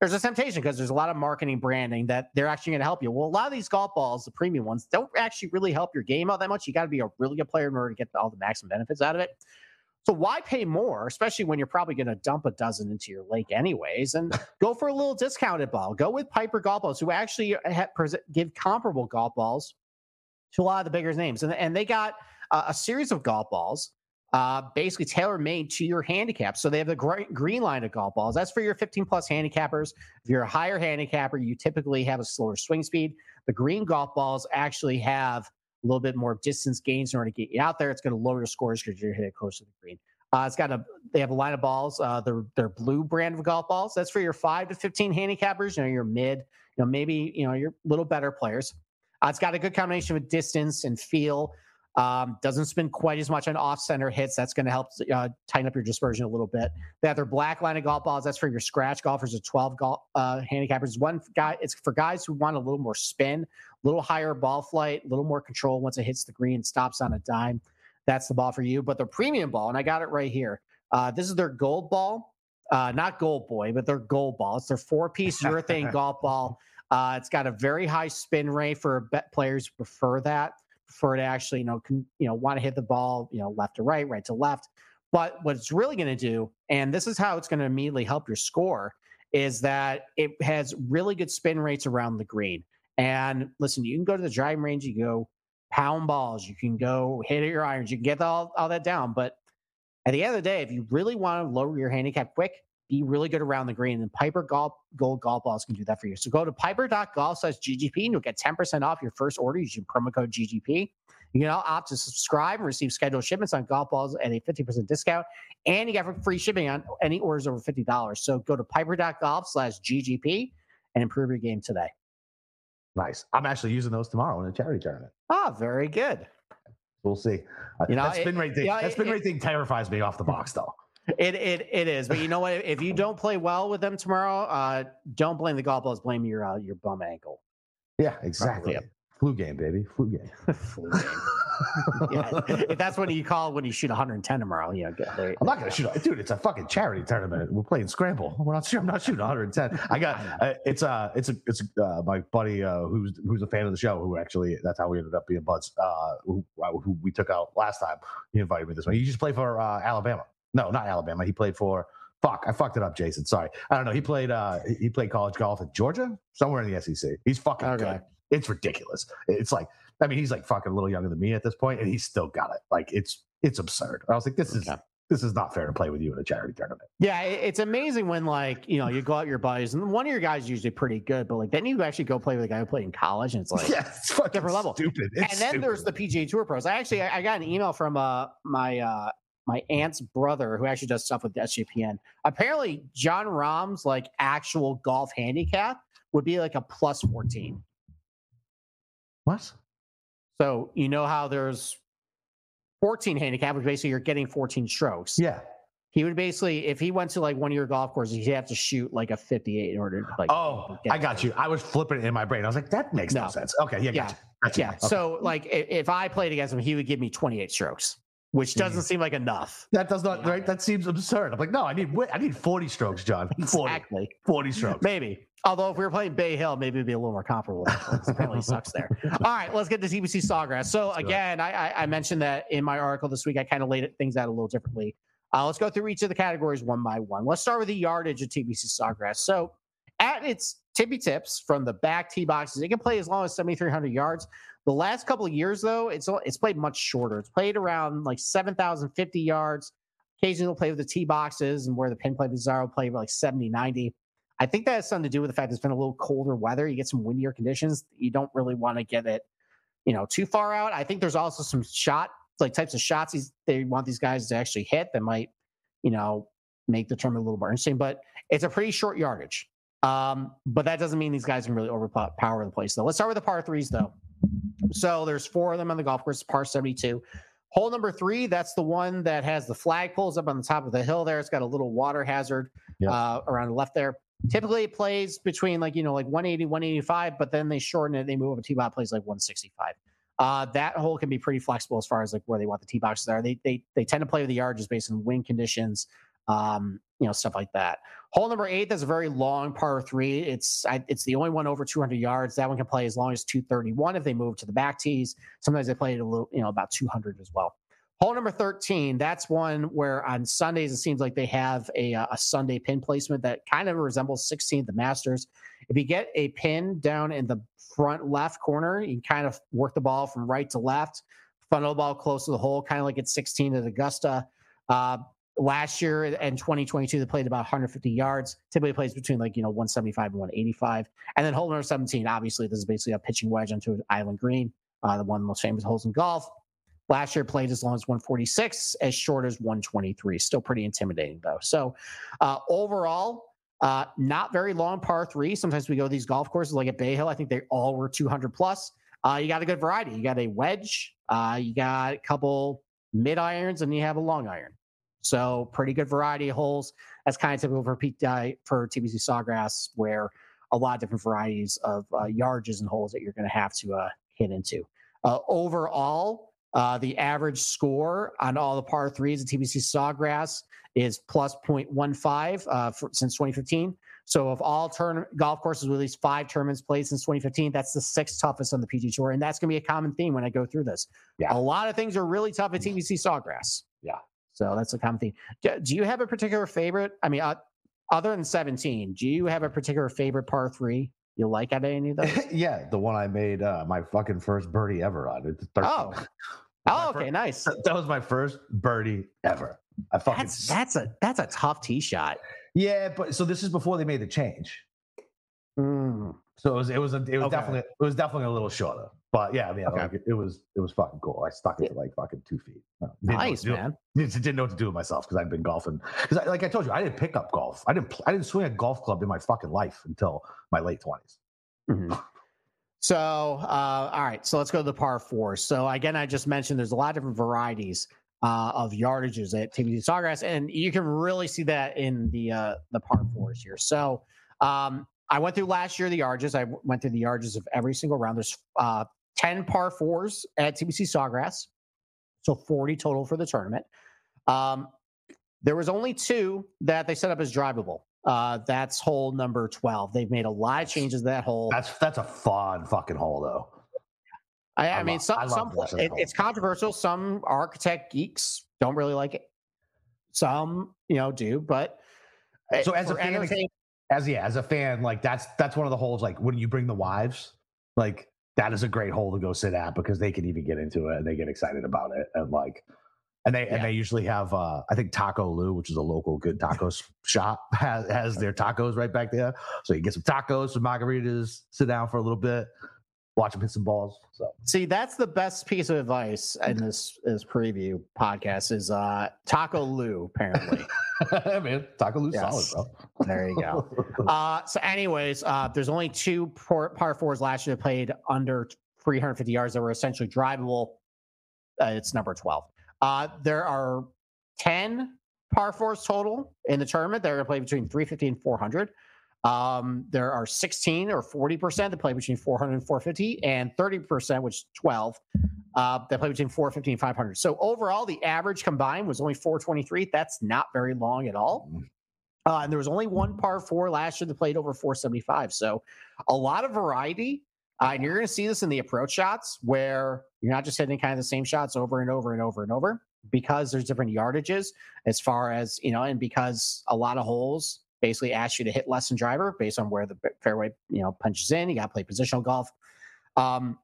there's a temptation because there's a lot of marketing branding that they're actually going to help you. Well, a lot of these golf balls, the premium ones, don't actually really help your game out that much. You got to be a really good player in order to get all the maximum benefits out of it. So why pay more, especially when you're probably going to dump a dozen into your lake anyways, and go for a little discounted ball. Go with Piper Golf Balls, who actually have, give comparable golf balls to a lot of the bigger names, and and they got uh, a series of golf balls uh, basically tailor made to your handicap. So they have the green line of golf balls. That's for your 15 plus handicappers. If you're a higher handicapper, you typically have a slower swing speed. The green golf balls actually have a little bit more distance gains in order to get you out there. It's going to lower your scores because you're hitting close to the green. Uh, it's got a they have a line of balls. Uh, they're they're blue brand of golf balls. That's for your five to 15 handicappers. You know, your mid, you know, maybe you know your little better players. Uh, it's got a good combination of distance and feel. Um, doesn't spin quite as much on off center hits. That's going to help uh, tighten up your dispersion a little bit. They have their black line of golf balls. That's for your scratch golfers. The 12 golf uh, handicappers. One guy, it's for guys who want a little more spin, a little higher ball flight, a little more control once it hits the green, stops on a dime. That's the ball for you. But the premium ball, and I got it right here. Uh, this is their gold ball, uh, not gold boy, but their gold ball. It's their four piece urethane golf ball. Uh, it's got a very high spin rate for bet players who prefer that prefer to actually, you know, con, you know, want to hit the ball, you know, left to right, right to left. But what it's really going to do, and this is how it's going to immediately help your score, is that it has really good spin rates around the green. And listen, you can go to the driving range, you go pound balls, you can go hit your irons, you can get all, all that down. But at the end of the day, if you really want to lower your handicap quick, be really good around the green. And Piper Golf Gold Golf Balls can do that for you. So go to piper.golf slash GGP and you'll get 10% off your first order using promo code GGP. You can opt to subscribe and receive scheduled shipments on golf balls at a 50% discount. And you get free shipping on any orders over $50. So go to piper.golf slash GGP and improve your game today. Nice. I'm actually using those tomorrow in a charity tournament. Ah, very good. We'll see. Uh, You know, that spin it- rate thing. yeah, that spin it- rate thing terrifies me off the box, though. It it it is, but you know what? If you don't play well with them tomorrow, uh, don't blame the golf balls. Blame your uh, your bum ankle. Yeah, exactly. Flu game, baby. Flu game. Flu game. yeah, if that's what you call when you shoot 110 tomorrow, you know, there. I'm not gonna shoot, dude. It's a fucking charity tournament. We're playing scramble. We're not sure. I'm not shooting 110. I got. Uh, it's uh, it's a, it's uh, my buddy uh, who's who's a fan of the show. Who actually, that's how we ended up being buds. Uh, who, who we took out last time. He invited me this way. He just played for uh, Alabama. No, not Alabama. He played for. Fuck, I fucked it up, Jason. Sorry. I don't know. He played. uh he- played college golf at Georgia, somewhere in the SEC. He's fucking Okay. good. It's ridiculous. It's like. I mean, he's like fucking a little younger than me at this point, and he's still got it. Like it's it's absurd. I was like, this is Okay. this is not fair to play with you in a charity tournament. Yeah, it's amazing when like you know you go out your buddies, and one of your guys is usually pretty good, but like then you actually go play with a guy who played in college, and it's like. yeah, it's fucking different level. Stupid. and then stupid. there's the PGA Tour pros. I actually I I got an email from uh my uh my aunt's brother who actually does stuff with SGPN. Apparently, Jon Rahm's like actual golf handicap would be like a plus 14. what? So you know how there's 14 handicap, which basically you're getting 14 strokes. Yeah. He would basically, if he went to like one of your golf courses, he'd have to shoot like a 58 in order to like. Oh, I got you. I was flipping it in my brain. I was like, that makes no, No. sense. Okay. Yeah. Yeah. Gotcha. Gotcha. Yeah. Okay. So like if, if I played against him, he would give me 28 strokes, which doesn't seem like enough. that does not right. That seems absurd. I'm like, no, I need I need 40 strokes, Jon. 40, Exactly. 40 strokes. Maybe. Although if we were playing Bay Hill, maybe it'd be a little more comparable. Apparently, sucks there. All right, let's get to TPC Sawgrass. So again, I, I, I mentioned that in my article this week. I kind of laid things out a little differently. Uh, let's go through each of the categories one by one. Let's start with the yardage of TPC Sawgrass. So at its tippy tips from the back tee boxes, it can play as long as 7,300 yards. The last couple of years, though, it's it's played much shorter. It's played around like 7,050 yards. Occasionally, it'll play with the tee boxes and where the pin play bizarre will play like 70, 90. I think that has something to do with the fact it's been a little colder weather. You get some windier conditions. You don't really want to get it, you know, too far out. I think there's also some shot like types of shots these, they want these guys to actually hit that might, you know, make the tournament a little more interesting. But it's a pretty short yardage. Um, but that doesn't mean these guys can really overpower the place though. Let's start with the par threes though. So there's four of them on the golf course, par 72. Hole number three, that's the one that has the flag poles up on the top of the hill there. It's got a little water hazard Yep. uh, around the left there. Typically it plays between like, you know, like 180, 185, but then they shorten it. They move up a tee box plays like 165. Uh, that hole can be pretty flexible as far as like where they want the tee boxes are. They, they, they tend to play with the yard just based on wind conditions, um, you know, stuff like that. Hole number eight, that's a very long par three. It's I, it's the only one over 200 yards. That one can play as long as 231 if they move to the back tees. Sometimes they play it a little, you know, about 200 as well. Hole number 13, that's one where on Sundays it seems like they have a, a Sunday pin placement that kind of resembles 16th the Masters. If you get a pin down in the front left corner, you kind of work the ball from right to left, funnel ball close to the hole, kind of like at 16 at Augusta. Uh, last year and 2022, they played about 150 yards. Typically plays between like, you know, 175 and 185. And then hole number 17, obviously, this is basically a pitching wedge onto an island green, uh, the one of the most famous holes in golf. Last year played as long as 146, as short as 123. Still pretty intimidating though. So uh, overall, uh, not very long par three. Sometimes we go these golf courses like at Bay Hill. I think they all were 200 plus. Uh, you got a good variety. You got a wedge. Uh, you got a couple mid irons, and you have a long iron. So pretty good variety of holes. That's kind of typical for P- uh, for TPC Sawgrass, where a lot of different varieties of uh, yardages and holes that you're going to have to uh, hit into. Uh, overall, uh, the average score on all the par threes at TPC Sawgrass is plus 0.15 uh, for, since 2015. So, of all turn golf courses with at least five tournaments played since 2015, that's the sixth toughest on the PG Tour, and that's going to be a common theme when I go through this. Yeah. A lot of things are really tough at TPC Sawgrass. So that's a common theme. Do, you have a particular favorite? I mean, uh, other than 17, do you have a particular favorite par three you like out of any of those? yeah, the one I made uh, my fucking first birdie ever on. It's 13. Oh. Oh, okay, nice. That was my first birdie ever. I fucking That's that's a that's a tough tee shot. yeah, but so this is before they made the change. Mm. So it was it was a, it was Okay. definitely it was definitely a little shorter. But yeah, I mean, Okay. like, it, it was it was fucking cool. I stuck it to like fucking two feet. Uh, what Nice, to man. Didn't, didn't know what to do with myself because I'd been golfing. Because like I told you, I didn't pick up golf. I didn't I didn't swing a golf club in my fucking life until my late twenties. Mhm. So, uh, all right. So let's go to the par four. So again, I just mentioned there's a lot of different varieties uh, of yardages at TPC Sawgrass, and you can really see that in the uh, the par fours here. So um, I went through last year the yardages. I went through the yardages of every single round. There's uh, ten par fours at TPC Sawgrass, so 40 total for the tournament. Um, there was only two that they set up as drivable. Uh, that's hole number 12. They've made a lot of changes to that hole. That's that's a fun fucking hole though. I, I, I mean, love, some, I some it, it's controversial. Some architect geeks don't really like it. Some, you know, do. But eh, so as a fan, as yeah, as a fan, like that's that's one of the holes. Like when you bring the wives, like that is a great hole to go sit at because they can even get into it and they get excited about it and like and they yeah. and they usually have uh, I think Taco Lou, which is a local good tacos shop, has has their tacos right back there. So you get some tacos, some margaritas, sit down for a little bit, watch them hit some balls. So see, that's the best piece of advice in this this preview podcast is uh Taco Lou, apparently. Man, Taco Lou's yes. solid, bro. There you go. uh so anyways, uh there's only two par, par fours last year that played under 350 yards that were essentially drivable. Uh, it's number 12. Uh, there are 10 par fours total in the tournament. They're going to play between 350 and 400. Um, there are 16 or 40% that play between 400 and 450, and 30%, which is 12, uh, that play between 450 and 500. So overall, the average combined was only 423. That's not very long at all. Mm. Uh, and there was only one par four last year that played over 475. So a lot of variety. Uh, and you're going to see this in the approach shots where you're not just hitting kind of the same shots over and over and over and over because there's different yardages as far as, you know, and because a lot of holes basically asks you to hit less than driver based on where the fairway, you know, punches in. You got to play positional golf. Um,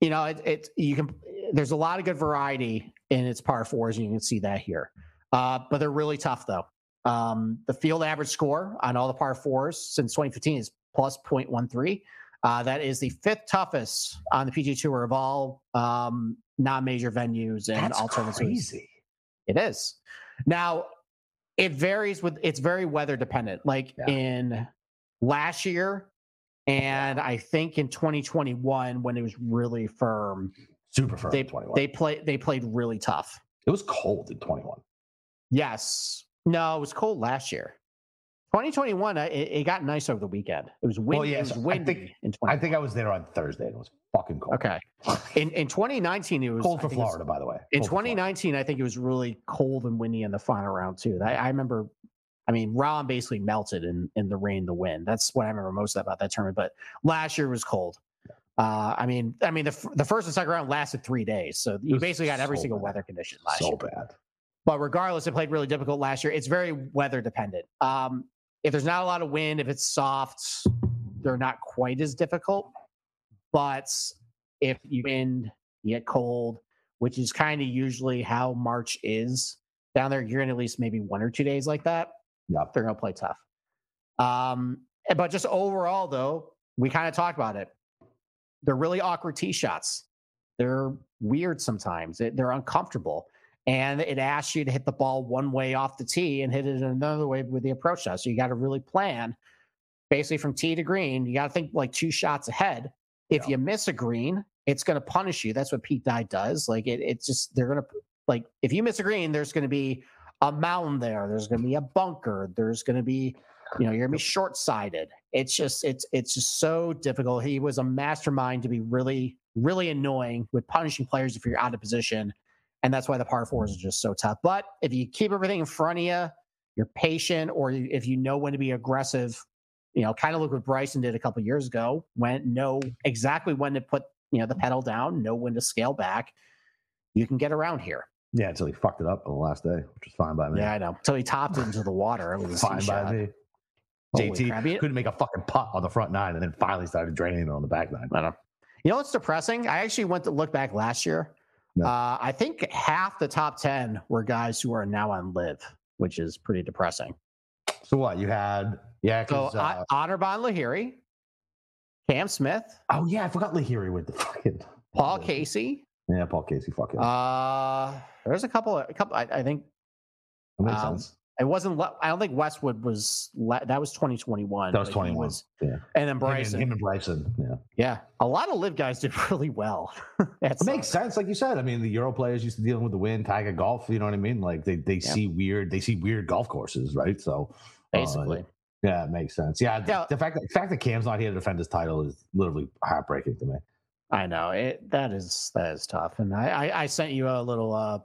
you know, it, it, you can, there's a lot of good variety in its par fours. And you can see that here. Uh, but they're really tough though. Um, the field average score on all the par fours since 2015 is plus 0.13. Uh, that is the fifth toughest on the PGA Tour of all um, non-major venues and That's alternatives. Crazy. It is. Now, it varies with. It's very weather dependent. Like yeah. in last year, and I think in 2021 when it was really firm, super firm. They they played they played really tough. It was cold in 21. Yes. No, it was cold last year. 2021, uh, it, it, got nice over the weekend. It was windy. Well, yeah, it was windy I think, in I think I was there on Thursday and it was fucking cold. Okay. In in 2019, it was cold for Florida, by the way. Cold in 2019, I think it was really cold and windy in the final round too. I, I remember. I mean, Rahm basically melted in in the rain, the wind. That's what I remember most about that tournament. But last year was cold. Uh, I mean, I mean, the the first and second round lasted three days, so you basically got every so single bad. weather condition last so year. So bad. But regardless, it played really difficult last year. It's very weather dependent. Um, if there's not a lot of wind, if it's soft, they're not quite as difficult. But if you wind, you get cold, which is kind of usually how March is down there. You're in at least maybe one or two days like that. Yeah, they're gonna play tough. Um, but just overall, though, we kind of talked about it. They're really awkward tee shots. They're weird sometimes. They're uncomfortable and it asks you to hit the ball one way off the tee and hit it another way with the approach shot. So you got to really plan basically from tee to green. You got to think like two shots ahead. If yeah. you miss a green, it's going to punish you. That's what Pete Dye does. Like it, it's just they're going to like if you miss a green, there's going to be a mound there. There's going to be a bunker. There's going to be you know you're going to be short sighted. It's just it's it's just so difficult. He was a mastermind to be really really annoying with punishing players if you're out of position and that's why the par fours are just so tough. But if you keep everything in front of you, you're patient, or if you know when to be aggressive, you know, kind of look what Bryson did a couple years ago, when know exactly when to put you know the pedal down, know when to scale back. You can get around here. Yeah, until he fucked it up on the last day, which is fine by me. Yeah, I know. Until he topped it into the water. It was fine by shot. me. Holy JT crap. couldn't make a fucking putt on the front nine, and then finally started draining it on the back nine. I know. You know what's depressing? I actually went to look back last year. No. Uh, I think half the top 10 were guys who are now on LIV, which is pretty depressing. So what? You had, yeah. So uh, Anirban Lahiri, Cam Smith. Oh, yeah. I forgot Lahiri with the fucking. Paul Casey. Yeah, Paul Casey. Fuck him. Uh, there's a couple, a couple, I, I think. That makes um, sense. It wasn't. I don't think Westwood was. That was 2021. That was 21. Was, yeah. And then Bryson. Him and, him and, Bryson. Yeah. Yeah. A lot of LIV guys did really well. it makes sense, like you said. I mean, the Euro players used to dealing with the wind, Tiger Golf. You know what I mean? Like they they yeah. see weird. They see weird golf courses, right? So basically. Uh, yeah, it makes sense. Yeah. The, the fact that the fact that Cam's not here to defend his title is literally heartbreaking to me. I know it. That is that is tough. And I I, I sent you a little uh,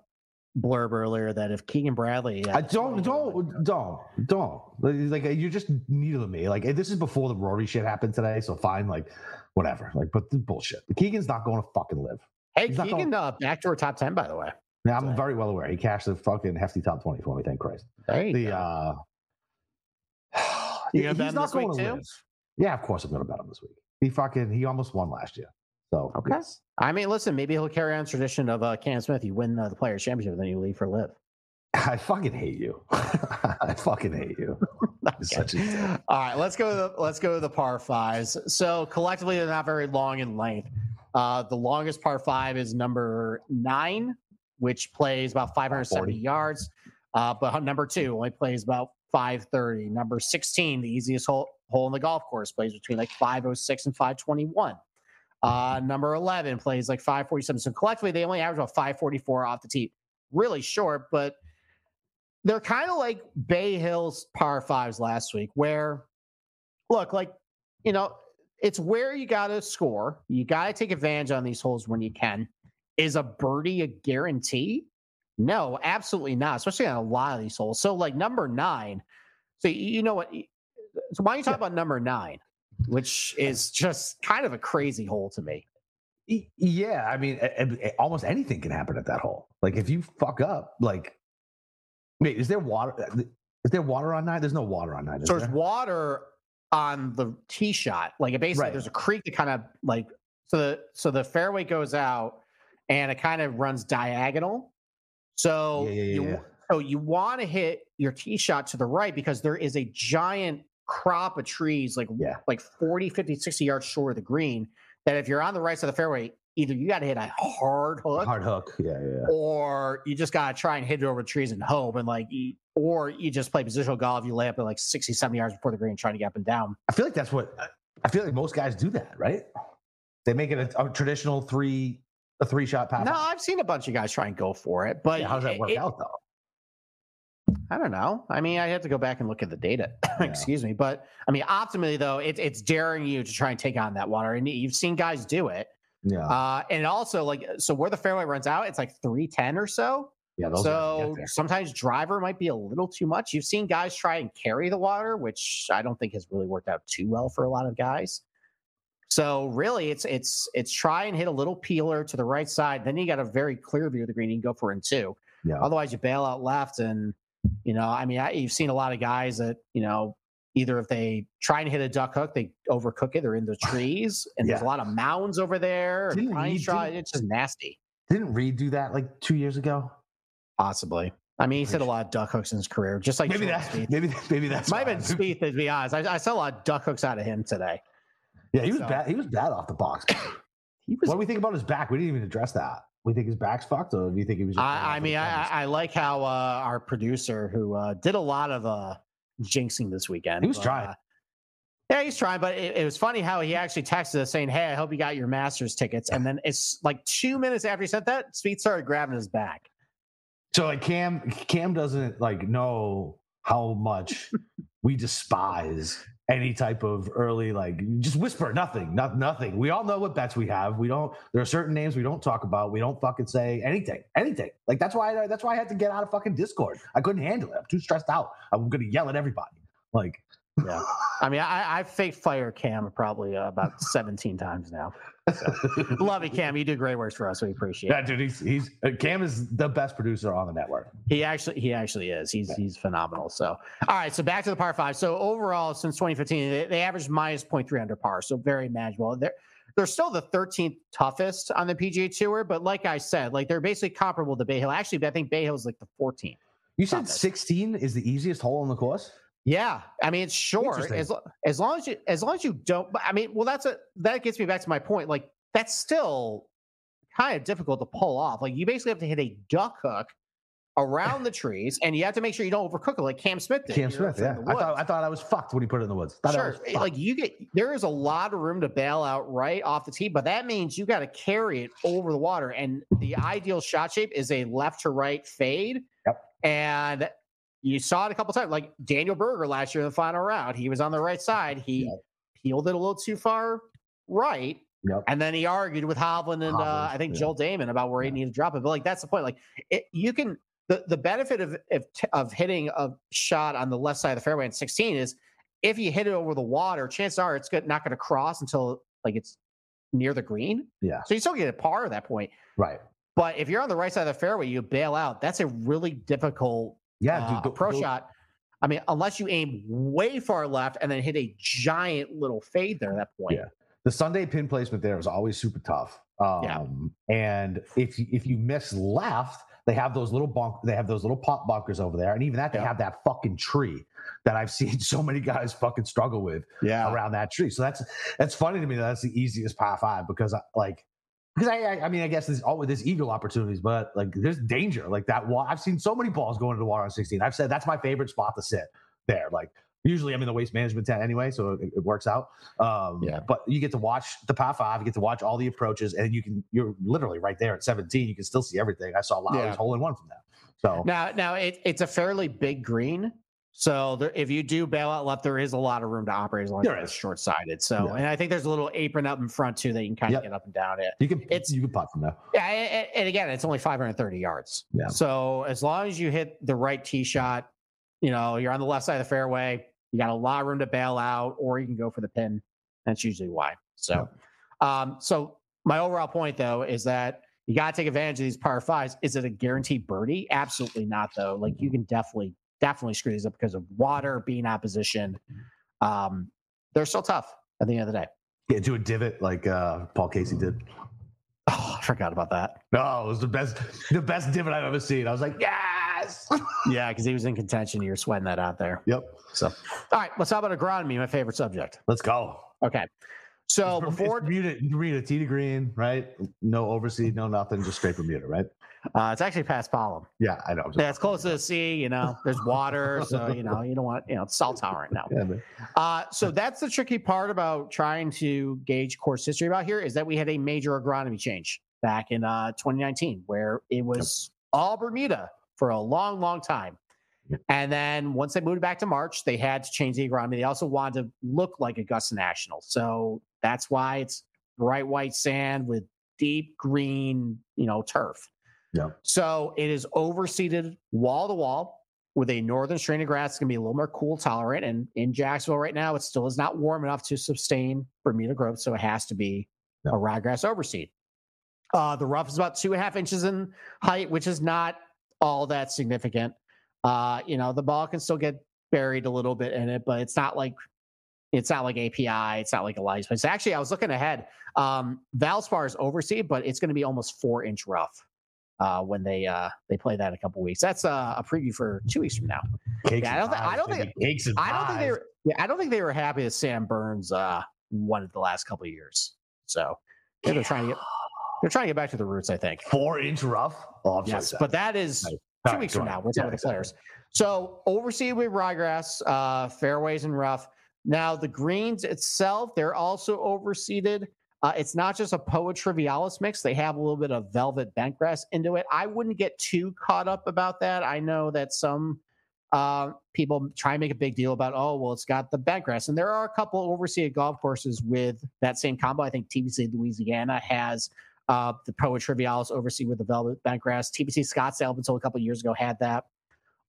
blurb earlier that if Keegan Bradley, I don't don't don't don't like you're just needling me. Like this is before the Rory shit happened today, so fine. Like whatever. Like but the bullshit. Keegan's not going to fucking LIV. Hey, He's Keegan, going... uh, back to our top ten, by the way. Yeah, I'm very well aware. He cashed the fucking hefty top twenty for me. Thank Christ. There you the, go. Uh, you gonna bet him this week too? Live. Yeah, of course I'm gonna bet him this week. He fucking he almost won last year. So okay. Yes. I mean, listen, maybe he'll carry on tradition of uh, Cam Smith. You win uh, the Players Championship, then you leave for LIV. I fucking hate you. I fucking hate you. a... All right, let's go. To the, let's go to the par fives. So collectively, they're not very long in length. Uh, the longest par five is number nine, which plays about 570 yards. Uh, but number two only plays about 530. Number 16, the easiest hole, hole in the golf course, plays between like 506 and 521. Uh, number 11 plays like 547. So collectively, they only average about 544 off the tee. Really short, but they're kind of like Bay Hill's par fives last week, where look, like, you know, it's where you got to score. You got to take advantage on these holes when you can. Is a birdie a guarantee? No, absolutely not, especially on a lot of these holes. So, like number nine, so you know what? So, why don't you talk yeah. about number nine? Which is just kind of a crazy hole to me. Yeah, I mean, almost anything can happen at that hole. Like if you fuck up, like, wait, is there water? Uh, is there water on nine? There's no water on nine. So there's water on the tee shot. Like it basically, right. there's a creek that kind of like so the so the fairway goes out and it kind of runs diagonal. So yeah, yeah, yeah, you so you want to hit your tee shot to the right because there is a giant crop of trees like yeah. like 40, 50, 60 yards short of the green that if you're on the right side of the fairway, either you got to hit a hard hook, hard hook, yeah, yeah, or you just got to try and hit it over trees and hope, and like, or you just play positional golf, you lay up at like 60, 70 yards before the green, trying to get up and down. I feel like that's what uh, I feel like most guys do that, right? They make it a, a traditional three, a three shot pass. No, I've seen a bunch of guys try and go for it, but yeah, how does that work it, out though? I don't know. I mean, I have to go back and look at the data. Yeah. Excuse me, but I mean, optimally though, it's it's daring you to try and take on that water, and you've seen guys do it. Yeah. Uh, and also, like, so where the fairway runs out, it's like three ten or so. Yeah. so sometimes driver might be a little too much. You've seen guys try and carry the water, which I don't think has really worked out too well for a lot of guys. So really, it's it's it's try and hit a little peeler to the right side. Then you got a very clear view of the green. You can go for in two. Yeah. Otherwise, you bail out left and you know, I mean, I, you've seen a lot of guys that, you know, either if they try and hit a duck hook, they overcook it. They're in the trees, and yeah. there's a lot of mounds over there. Didn't Reed, try, it's just nasty. Didn't Reed do that like two years ago? Possibly. I mean, he's hit a lot of duck hooks in his career, just like maybe that. Maybe maybe that's might have been Spieth. To be honest, I, I, saw a lot of duck hooks out of him today. Yeah, he was so. bad. He was bad off the box. he was. What do we think about his back? We didn't even address that we think his back's fucked, or do you think he was? I, I mean, I, I, like how uh, our producer, who uh, did a lot of uh, jinxing this weekend, he was trying. Uh, yeah, he's trying, but it, it, was funny how he actually texted us saying, "Hey, I hope you got your Masters tickets." And then it's like two minutes after he said that, Spieth started grabbing his back. So like Cam, Cam doesn't like know how much we despise any type of early like just whisper nothing not nothing. We all know what bets we have. We don't there are certain names we don't talk about. We don't fucking say anything anything. Like that's why I, that's why i had to get out of fucking discord. I couldn't handle it. I'm too stressed out. I'm gonna yell at everybody. Like yeah. I mean, I, I fake fire Cam probably uh, about 17 times now. So. Love you, Cam. You do great work for us. We appreciate yeah, it. dude. He's, he's uh, Cam is the best producer on the network. He actually he actually is. He's yeah. he's phenomenal. So all right. So back to the par five. So overall, since 2015, they, they averaged minus 0.3 under par. So very manageable. They're they're still the 13th toughest on the PGA Tour, but like I said, like they're basically comparable to Bay Hill. Actually, I think Bay Hill is like the 14th. You said toughest. 16 is the easiest hole on the course. Yeah, I mean it's short as as long as you as long as you don't. I mean, well, that's a that gets me back to my point. Like that's still kind of difficult to pull off. Like you basically have to hit a duck hook around the trees, and you have to make sure you don't overcook it like Cam Smith did. Cam Smith, yeah. I thought I thought I was fucked when he put it in the woods. Thought sure, like you get there is a lot of room to bail out right off the tee, but that means you got to carry it over the water. And the ideal shot shape is a left to right fade. Yep. And you saw it a couple times, like Daniel Berger last year in the final round. He was on the right side. He yep. peeled it a little too far right. Yep. And then he argued with Hovland and Hovland, uh, I think yeah. Joel Dahmen about where yeah. he needed to drop it. But like that's the point. Like it, you can the, the benefit of, of, of hitting a shot on the left side of the fairway in 16 is if you hit it over the water, chances are it's not going to cross until like it's near the green. Yeah. So you still get a par at that point. Right. But if you're on the right side of the fairway, you bail out. That's a really difficult yeah, uh, dude, go, pro go. shot. I mean, unless you aim way far left and then hit a giant little fade there at that point. Yeah. The Sunday pin placement there was always super tough. Um, yeah. And if if you miss left, they have those little bunk, they have those little pop bunkers over there, and even that they yeah. have that fucking tree that I've seen so many guys fucking struggle with yeah. around that tree. So that's that's funny to me. That that's the easiest par five because I, like because I, I, I mean I guess there's always there's eagle opportunities, but like there's danger like that. I've seen so many balls going into the water on 16. I've said that's my favorite spot to sit there. Like Usually, I'm in the waste management tent anyway, so it, it works out. Um, yeah. But you get to watch the par five, you get to watch all the approaches, and you can you're literally right there at 17. You can still see everything. I saw Lowry's yeah. hole in one from that. So now, now it, it's a fairly big green. So there, if you do bail out left, there is a lot of room to operate as long as it's short sided. So, yeah. and I think there's a little apron up in front too that you can kind of get up and down it. You can it's you can putt from there. Yeah, and, and again, it's only 530 yards. Yeah. So as long as you hit the right tee shot, you know you're on the left side of the fairway. You got a lot of room to bail out, or you can go for the pin. That's usually why. So, um, so my overall point though is that you got to take advantage of these par fives. Is it a guaranteed birdie? Absolutely not, though. Like you can definitely, definitely screw these up because of water being opposition. Um, they're still tough at the end of the day. Yeah, do a divot like uh, Paul Casey did. Oh, I forgot about that. No, it was the best, the best divot I've ever seen. I was like, yes. yeah, because he was in contention. You're sweating that out there. Yep. So, all right, let's talk about agronomy, my favorite subject. Let's go. Okay. So it's before Bermuda, Bermuda tee to green, right? No overseed, no nothing, just straight Bermuda, right? Uh, it's actually paspalum. Yeah, I know. Yeah, it's close to the sea. You know, there's water, so you know you don't want you know it's salt tolerant now. Yeah, uh, so that's the tricky part about trying to gauge course history about here is that we had a major agronomy change back in uh, 2019 where it was yep. all Bermuda for a long, long time. And then once they moved back to March, they had to change the agronomy. They also wanted to look like Augusta National. So that's why it's bright white sand with deep green, you know, turf. Yeah. So it is overseeded wall to wall with a northern strain of grass. It's going to be a little more cool tolerant. And in Jacksonville right now, it still is not warm enough to sustain Bermuda growth. So it has to be yeah. a ryegrass overseed. Uh, the rough is about two and a half inches in height, which is not all that significant. Uh, you know, the ball can still get buried a little bit in it, but it's not like it's not like API. It's not like Elijah. It's actually, I was looking ahead. Um, Valspar is overseed, but it's going to be almost four inch rough uh, when they uh, they play that in a couple weeks. That's uh, a preview for two weeks from now. Yeah, I don't, th- I don't think. Cakes I don't think they were. Yeah, I don't think they were happy that Sam Burns uh, won it the last couple of years. So yeah. they're trying to get they're trying to get back to the roots. I think four inch rough. Oh, yes, but that is two right, weeks from now. We're talking yeah, the players. So overseed with ryegrass, uh, fairways and rough. Now the greens itself, they're also overseeded. Uh, it's not just a Poa trivialis mix. They have a little bit of velvet bentgrass into it. I wouldn't get too caught up about that. I know that some uh, people try and make a big deal about, oh, well, it's got the bentgrass. And there are a couple overseeded golf courses with that same combo. I think TPC Louisiana has uh, the Poa trivialis overseed with the velvet bentgrass. TPC Scottsdale until a couple years ago had that.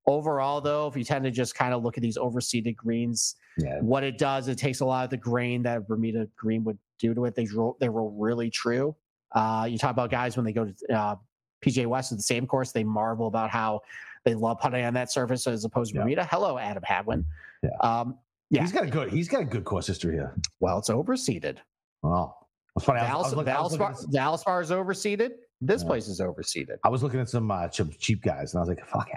Overall, though, if you tend to just kind of look at these overseeded greens, yeah. what it does, it takes a lot of the grain that Bermuda green would do to it. They roll, they roll really true. Uh, you talk about guys when they go to uh, PGA West at the same course, they marvel about how they love putting on that surface as opposed to yeah. Bermuda. Hello, Adam Hadwin. Yeah. Um, yeah, he's got a good he's got a good course history here. Well, it's overseeded. Wow, it's funny. Dallas, Valspar is overseeded. This yeah. place is overseeded. I was looking at some uh, cheap guys, and I was like, "Fuck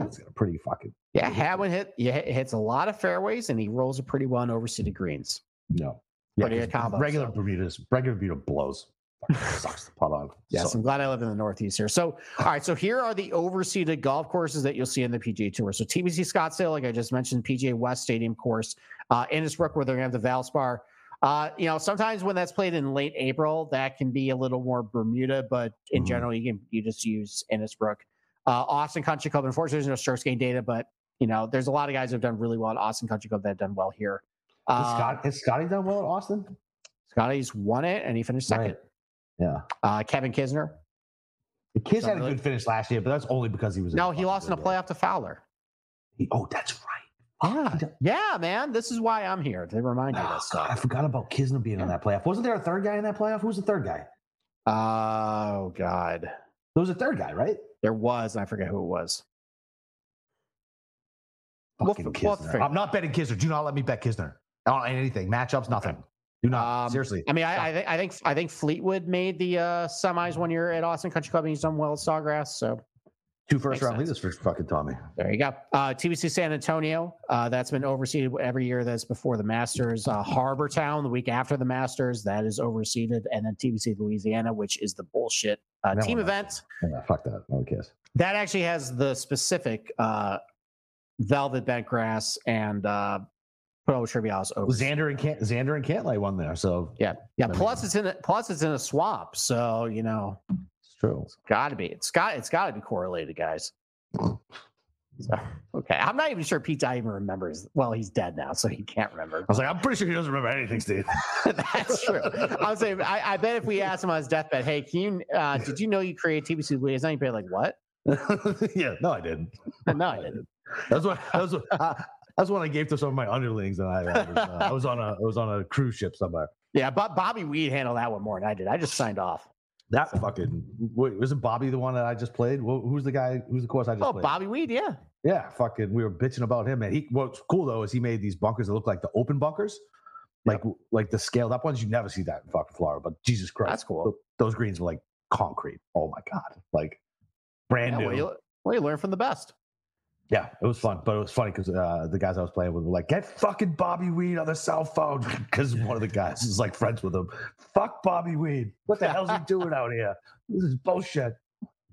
it." Hadwin's got a pretty fucking. Yeah, Hadwin hit. Yeah, hits a lot of fairways, and he rolls a pretty well on overseeded greens. No, yeah, combo, regular so. Bermuda's regular Bermuda blows. sucks to putt on. Yes, So- I'm glad I live in the Northeast here. So, all right, so here are the overseeded golf courses that you'll see in the PGA Tour. So, TPC Scottsdale, like I just mentioned, PGA West Stadium course, uh, Innisbrook, where they're going to have the Valspar. Uh, you know, sometimes when that's played in late April, that can be a little more Bermuda, but in Mhm. general, you can you just use Innisbrook. Uh, Austin Country Club, unfortunately, there's no strokes gain data, but you know, there's a lot of guys who have done really well at Austin Country Club that have done well here. Has Uh, Scott, has Scotty done well at Austin? Scotty's won it, and he finished second. Right. Yeah. Uh, Kevin Kisner, The Kiss Done had a good finish last year, but that's only because he was. no, he lost in a playoff to Fowler. He- oh, that's right. Yeah, yeah, man. This is why I'm here to remind you of Oh, this God, I forgot about Kisner being on that playoff. Wasn't there a third guy in that playoff? Who was the third guy? Oh God, There was a third guy, right? There was. and I forget who it was. We'll Fucking f- we'll I'm not betting Kisner. Do not let me bet Kisner on anything. Matchups, nothing. Do not. Um, Seriously. I mean, I, I, think I think I think Fleetwood made the uh, semis one year at Austin Country Club, and he's done well at Sawgrass. So Two first makes round sense. leaders for fucking Tommy. there you go. Uh, TPC San Antonio, uh, that's been overseeded every year. That's before the Masters. Uh, Harbour Town, the week after the Masters, that is overseeded, and then TPC Louisiana, which is the bullshit uh, team one, event. Yeah, fuck that. No kiss. That actually has the specific uh, velvet bent grass and uh, Poa trivialis over. Xander and Cant, Xander and Cantlay won there, so Yeah, yeah. I mean- Plus, it's in a, plus it's in a swap. so you know it's true. it's got to be. It's got it's got to be correlated, guys. So, okay, I'm not even sure Pete Dye even remembers. Well, he's dead now, so he can't remember. I was like, I'm pretty sure he doesn't remember anything, Steve. That's true. I was saying, I, I bet if we asked him on his deathbed, hey, can you, uh, did you know you created TBC Liaison? He'd be like, what? yeah, no, I didn't. No, I didn't. That's what. That was. What, I, that's what I gave to some of my underlings, and I, I, was, uh, I was on a. I was on a cruise ship somewhere. Yeah, but Bobby Weed handled that one more than I did. I just signed off. That fucking wait, wasn't Bobby the one that I just played? Who- Who's the guy? Who's the course I just Oh, played? Bobby Weed, yeah. Yeah, fucking. We were bitching about him, and he. What's cool though is he made these bunkers that look like the open bunkers, like like the scaled up ones. You never see that in fucking Florida. But Jesus Christ, That's cool. th- Those greens were like concrete. Oh my god, like brand Yeah, new. well, you, well, you learn from the best. Yeah, it was fun, but it was funny because uh, the guys I was playing with were like, "Get fucking Bobby Weed on the cell phone," because one of the guys is like friends with him. Fuck Bobby Weed. What the hell's he doing out here? This is bullshit.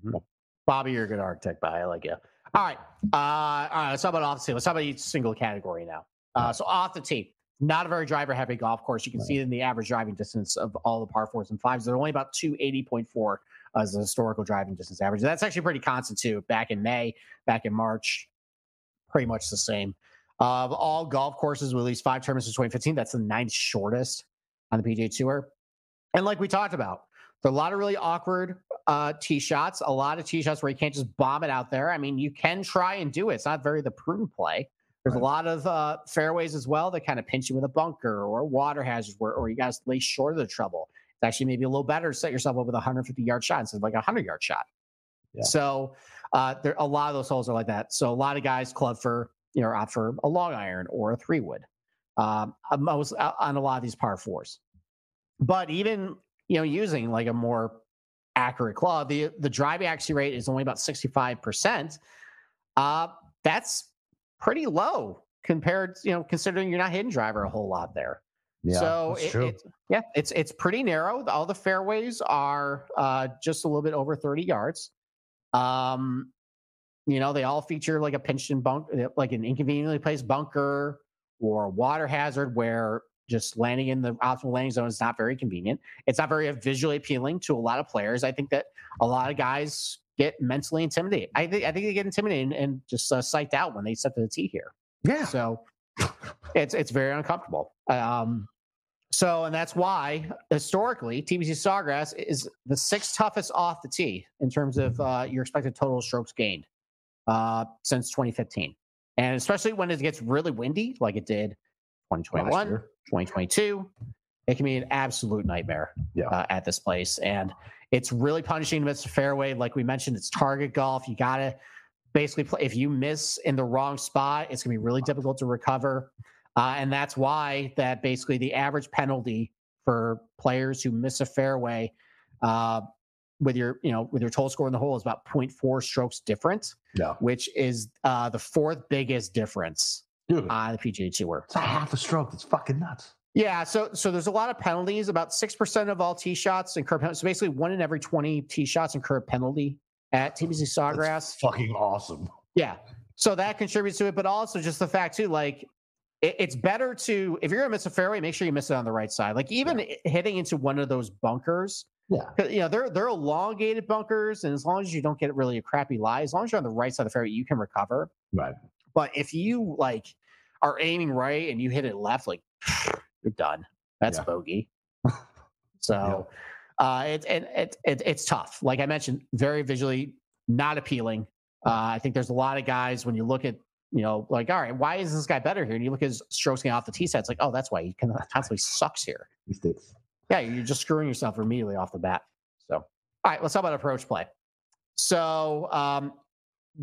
Bobby, you're a good architect, but I like you. All right. Uh, all right. Let's talk about off the tee. Let's talk about each single category now. Uh, so off the tee, not a very driver heavy golf course. You can see in the average driving distance of all the par fours and fives. They're only about 280.4 as the historical driving distance average. That's actually pretty constant too. Back in May, back in March, pretty much the same. Of all golf courses with at least five tournaments in 2015, that's the ninth shortest on the PGA Tour. And like we talked about, there are a lot of really awkward uh, tee shots, a lot of tee shots where you can't just bomb it out there. I mean, you can try and do it. It's not very the prune play. There's a lot of uh, fairways as well that kind of pinch you with a bunker or water hazard where, or you guys lay short of the trouble. It's actually maybe a little better to set yourself up with a 150 yard shot instead of like a 100 yard shot. Yeah. So uh, there a lot of those holes are like that. So a lot of guys club for you know opt for a long iron or a three wood. Um, most uh, on a lot of these par fours, but even you know using like a more accurate claw. the the driving accuracy rate is only about 65 percent. Uh, that's pretty low compared, you know, considering you're not hitting driver a whole lot there. Yeah, so it, it's yeah, it's it's pretty narrow. All the fairways are uh, just a little bit over 30 yards. Um, you know, they all feature like a pinched and bunk, like an inconveniently placed bunker or water hazard where just landing in the optimal landing zone is not very convenient. It's not very visually appealing to a lot of players. I think that a lot of guys get mentally intimidated. I think I think they get intimidated and, just uh, psyched out when they step to the tee here. yeah. So it's it's very uncomfortable. Um, so and that's why historically TPC Sawgrass is the sixth toughest off the tee in terms of uh, your expected total strokes gained uh, since 2015, and especially when it gets really windy like it did 2021, 2022. It can be an absolute nightmare Yeah. uh, at this place, and it's really punishing amidst the fairway. Like we mentioned, it's target golf. You gotta basically play. If you miss in the wrong spot, it's gonna be really difficult to recover. Uh, and that's why that basically the average penalty for players who miss a fairway uh, with your you know with your total score in the hole is about 0.4 strokes different, Yeah. which is uh, the fourth biggest difference Dude, on the PGA Tour. it's a half a stroke. That's fucking nuts. Yeah, so so there's a lot of penalties. About six percent of all tee shots incur penalties. So basically, one in every twenty tee shots incur a penalty at TPC Sawgrass. That's fucking awesome. Yeah, so that contributes to it, but also just the fact too, like it, it's better to if you're gonna miss a fairway, make sure you miss it on the right side. Like even yeah. hitting into one of those bunkers. Yeah, uh, you know they're they're elongated bunkers, and as long as you don't get really a crappy lie, as long as you're on the right side of the fairway, you can recover. Right. But if you like are aiming right and you hit it left, like you're done. That's yeah. bogey. so yeah. uh, it, it, it, it, it's tough. Like I mentioned, very visually not appealing. Uh, I think there's a lot of guys when you look at you know like all right, why is this guy better here? And you look at his strokes getting off the tee set, it's like oh that's why he constantly sucks here. Yeah, you're just screwing yourself immediately off the bat. So all right, let's talk about approach play. So um,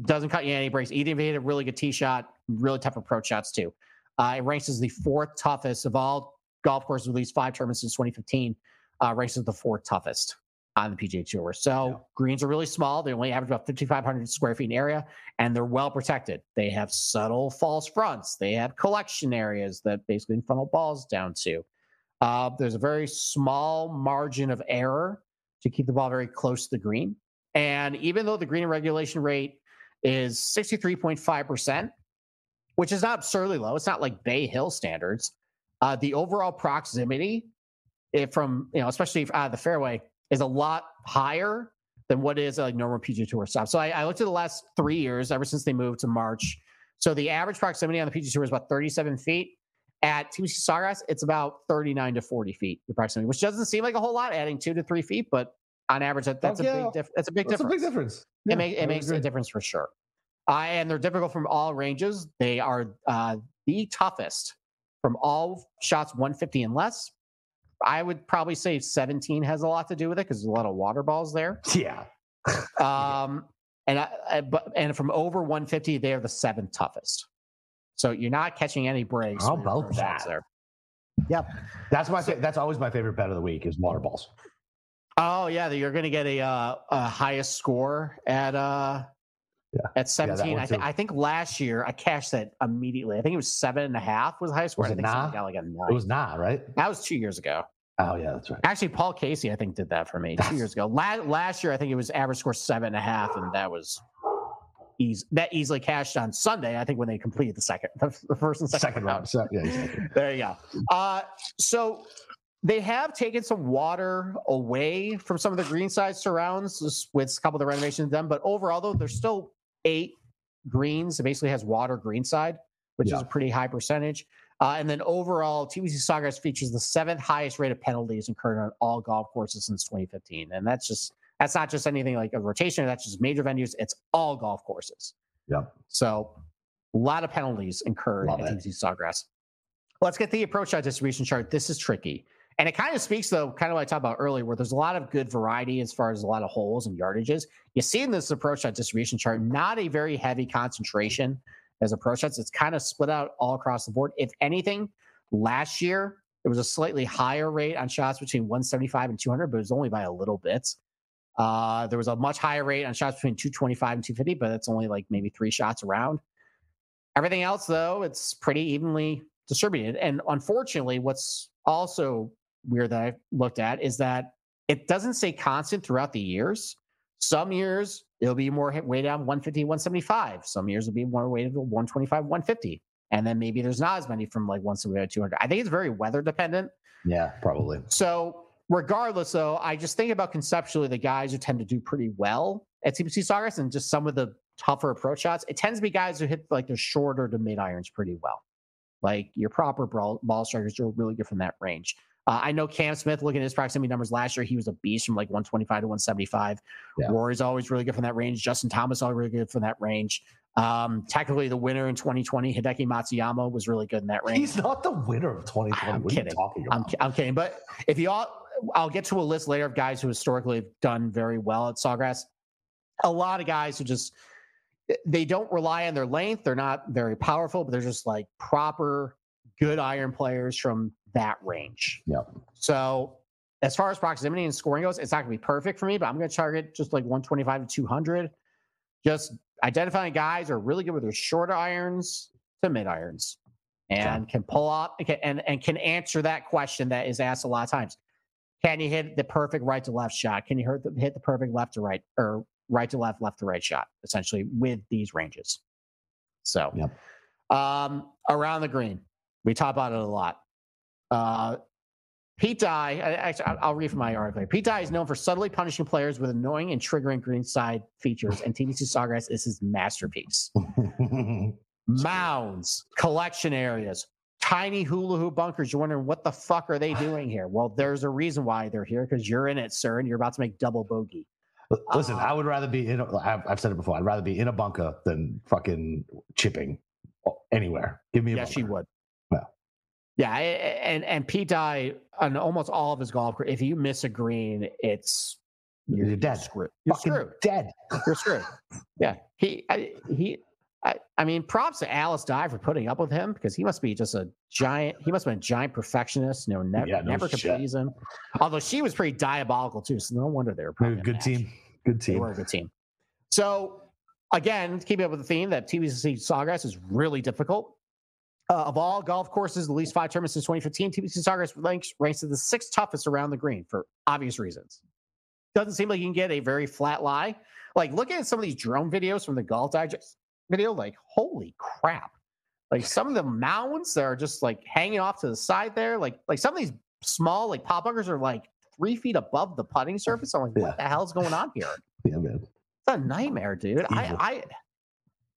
doesn't cut you any breaks. Even if he hit a really good tee shot, really tough approach shots too. Uh, it ranks as the fourth toughest of all golf courses with these five tournaments since 2015. Uh, ranks as the fourth toughest on the PGA Tour. So yeah. greens are really small. They only average about 5,500 square feet in area, and they're well protected. They have subtle false fronts. They have collection areas that basically funnel balls down to. Uh, there's a very small margin of error to keep the ball very close to the green. And even though the green regulation rate is 63.5%, which is not absurdly low. It's not like Bay Hill standards. Uh, the overall proximity if from, you know, especially out of the fairway, is a lot higher than what is a normal PGA Tour stop. So I, I, looked at the last three years, ever since they moved to March. So the average proximity on the PGA Tour is about 37 feet. At TPC Sawgrass, it's about 39 to 40 feet approximately, which doesn't seem like a whole lot, adding two to three feet, but on average, that, that's, oh, yeah. a big diff- that's a big that's difference. a big difference. Yeah, it, make, it makes agree. a difference for sure. Uh, and they're difficult from all ranges. They are uh, the toughest from all shots 150 and less. I would probably say 17 has a lot to do with it because there's a lot of water balls there. Yeah. um, and I, I, but and from over 150, they are the seventh toughest. So you're not catching any breaks. How about that? There. Yep. That's my so, that's always my favorite bet of the week is water balls. Oh yeah, you're going to get a, uh, a highest score at uh yeah. at 17. Yeah, I think I think last year I cashed that immediately. I think it was seven and a half was the highest score. Was I think nah? got like a nine. It was not right. That was two years ago. Oh yeah, that's right. Actually, Paul Casey I think did that for me two years ago. Last, last year I think it was average score seven and a half, and that was easy. That easily cashed on Sunday. I think when they completed the second, the, first and second, second round. round. yeah, exactly. There you go. Uh, so they have taken some water away from some of the greenside surrounds with a couple of the renovations done, but overall though, there's still eight greens. It basically has water greenside, which yeah. is a pretty high percentage. Uh, and then overall, TPC Sawgrass features the seventh highest rate of penalties incurred on all golf courses since 2015. And that's just that's not just anything like a rotation. That's just major venues. It's all golf courses. Yeah. So a lot of penalties incurred Love at TPC Sawgrass. Let's get the approach shot distribution chart. This is tricky. And it kind of speaks, though, kind of what I talked about earlier, where there's a lot of good variety as far as a lot of holes and yardages. You see in this approach shot distribution chart, not a very heavy concentration as approach shots. It's kind of split out all across the board. If anything, last year there was a slightly higher rate on shots between 175 and 200, but it was only by a little bit. Uh, there was a much higher rate on shots between 225 and 250, but it's only like maybe three shots around. Everything else, though, it's pretty evenly distributed. And unfortunately, what's also weird that I looked at is that it doesn't stay constant throughout the years. Some years it'll be more way down 150, 175. Some years it'll be more weighted to 125, 150. And then maybe there's not as many from like 175 to 200. I think it's very weather dependent. Yeah, probably. So, regardless, though, I just think about conceptually the guys who tend to do pretty well at TPC Sawgrass and just some of the tougher approach shots. It tends to be guys who hit like the shorter to mid irons pretty well. Like your proper ball, ball strikers are really good from that range. Uh, I know Cam Smith, looking at his proximity numbers last year, he was a beast from like 125 to 175. Yeah. Rory's always really good from that range. Justin Thomas always really good from that range. Um, technically, the winner in 2020, Hideki Matsuyama, was really good in that range. He's not the winner of 2020. I'm what kidding. I'm, I'm, kidding. But if you all, I'll get to a list later of guys who historically have done very well at Sawgrass. A lot of guys who just they don't rely on their length. They're not very powerful, but they're just like proper good iron players from that range. Yep. So as far as proximity and scoring goes, it's not going to be perfect for me, but I'm going to target just like 125 to 200. Just identifying guys are really good with their short irons to mid irons. and can pull up and, and can answer that question that is asked a lot of times. Can you hit the perfect right to left shot? Can you hit the, hit the perfect left to right or right to left, left to right shot, essentially with these ranges? So, yep. um, around the green, we talk about it a lot. Uh, Pete Dye, actually, I'll read from my article. Pete Dye is known for subtly punishing players with annoying and triggering greenside features, and TPC Sawgrass is his masterpiece. Mounds, collection areas, tiny hula hoop bunkers. You're wondering what the fuck are they doing here? Well, there's a reason why they're here because you're in it, sir, and you're about to make double bogey. Listen, uh, I would rather be in. A, I've said it before. I'd rather be in a bunker than fucking chipping anywhere. Give me a. Yes, bunker. she would. Yeah, and and Pete Dye on almost all of his golf career, if you miss a green, it's you're, you're dead. Screwed. You're screwed. Dead. You're screwed. Yeah, he I, he. I, I mean, props to Alice Dye for putting up with him because he must be just a giant. He must have been a giant perfectionist. You know, never yeah, no never could please him. Although she was pretty diabolical too, so no wonder they were probably good team. Good team. They were a good team. So again, keeping up with the theme that TPC Sawgrass is really difficult. Uh, of all golf courses, the least five tournaments since 2015, TPC Sawgrass ranks, ranks as the sixth toughest around the green for obvious reasons. Doesn't seem like you can get a very flat lie. Like, look at some of these drone videos from the Golf Digest video. Like, holy crap! Like some of the mounds that are just like hanging off to the side there. Like, like some of these small like pop bunkers are like three feet above the putting surface. I'm like, yeah. what the hell's going on here? Yeah, man. It's a nightmare, dude. I, I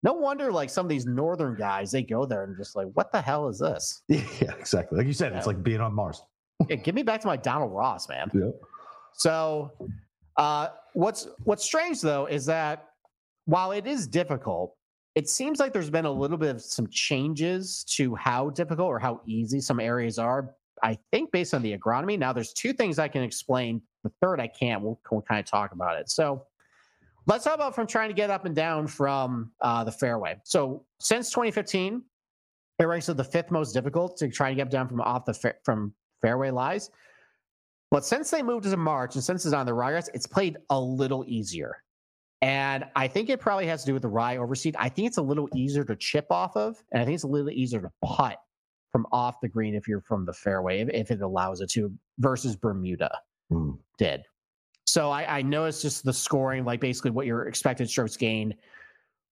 no wonder, like some of these northern guys, they go there and just like, what the hell is this? Yeah, exactly. Like you said, yeah. it's like being on Mars. yeah, give me back to my Donald Ross, man. Yeah. So, uh, what's what's strange though is that while it is difficult, it seems like there's been a little bit of some changes to how difficult or how easy some areas are. I think based on the agronomy. Now, there's two things I can explain. The third I can't. We'll, we'll kind of talk about it. So Let's talk about from trying to get up and down from uh, the fairway. So since 2015, it ranks as the fifth most difficult to try and get down from off the fa- from fairway lies. But since they moved to the March and since it's on the Ryegrass, it's played a little easier. And I think it probably has to do with the rye overseed. I think it's a little easier to chip off of, and I think it's a little easier to putt from off the green if you're from the fairway, if, if it allows it to, versus Bermuda mm. did. So I, I noticed just the scoring, like basically what your expected strokes gained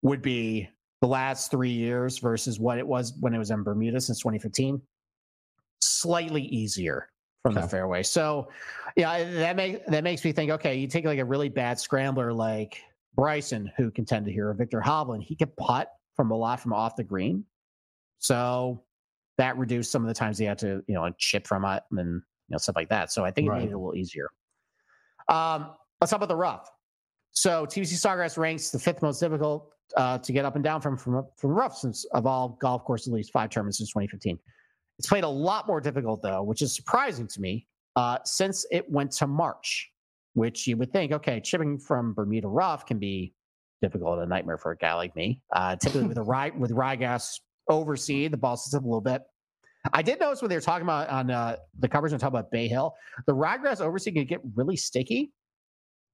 would be the last three years versus what it was when it was in Bermuda since 2015. Slightly easier from okay. the fairway. So yeah, that makes that makes me think, okay, you take like a really bad scrambler like Bryson, who contended here, or Viktor Hovland, he could putt from a lot from off the green. So that reduced some of the times he had to, you know, chip from it and you know, stuff like that. So I think it right. made it a little easier. Um, let's talk about the rough. So TPC Sawgrass ranks the fifth most difficult uh, to get up and down from from from rough since of all golf courses, at least five tournaments since 2015. It's played a lot more difficult though, which is surprising to me uh, since it went to March, which you would think, okay, chipping from Bermuda rough can be difficult, a nightmare for a guy like me. Uh, typically with a rye with Ryegrass overseed, the ball sits up a little bit. I did notice when they were talking about on uh, the coverage and talking about Bay Hill, the ryegrass overseed can get really sticky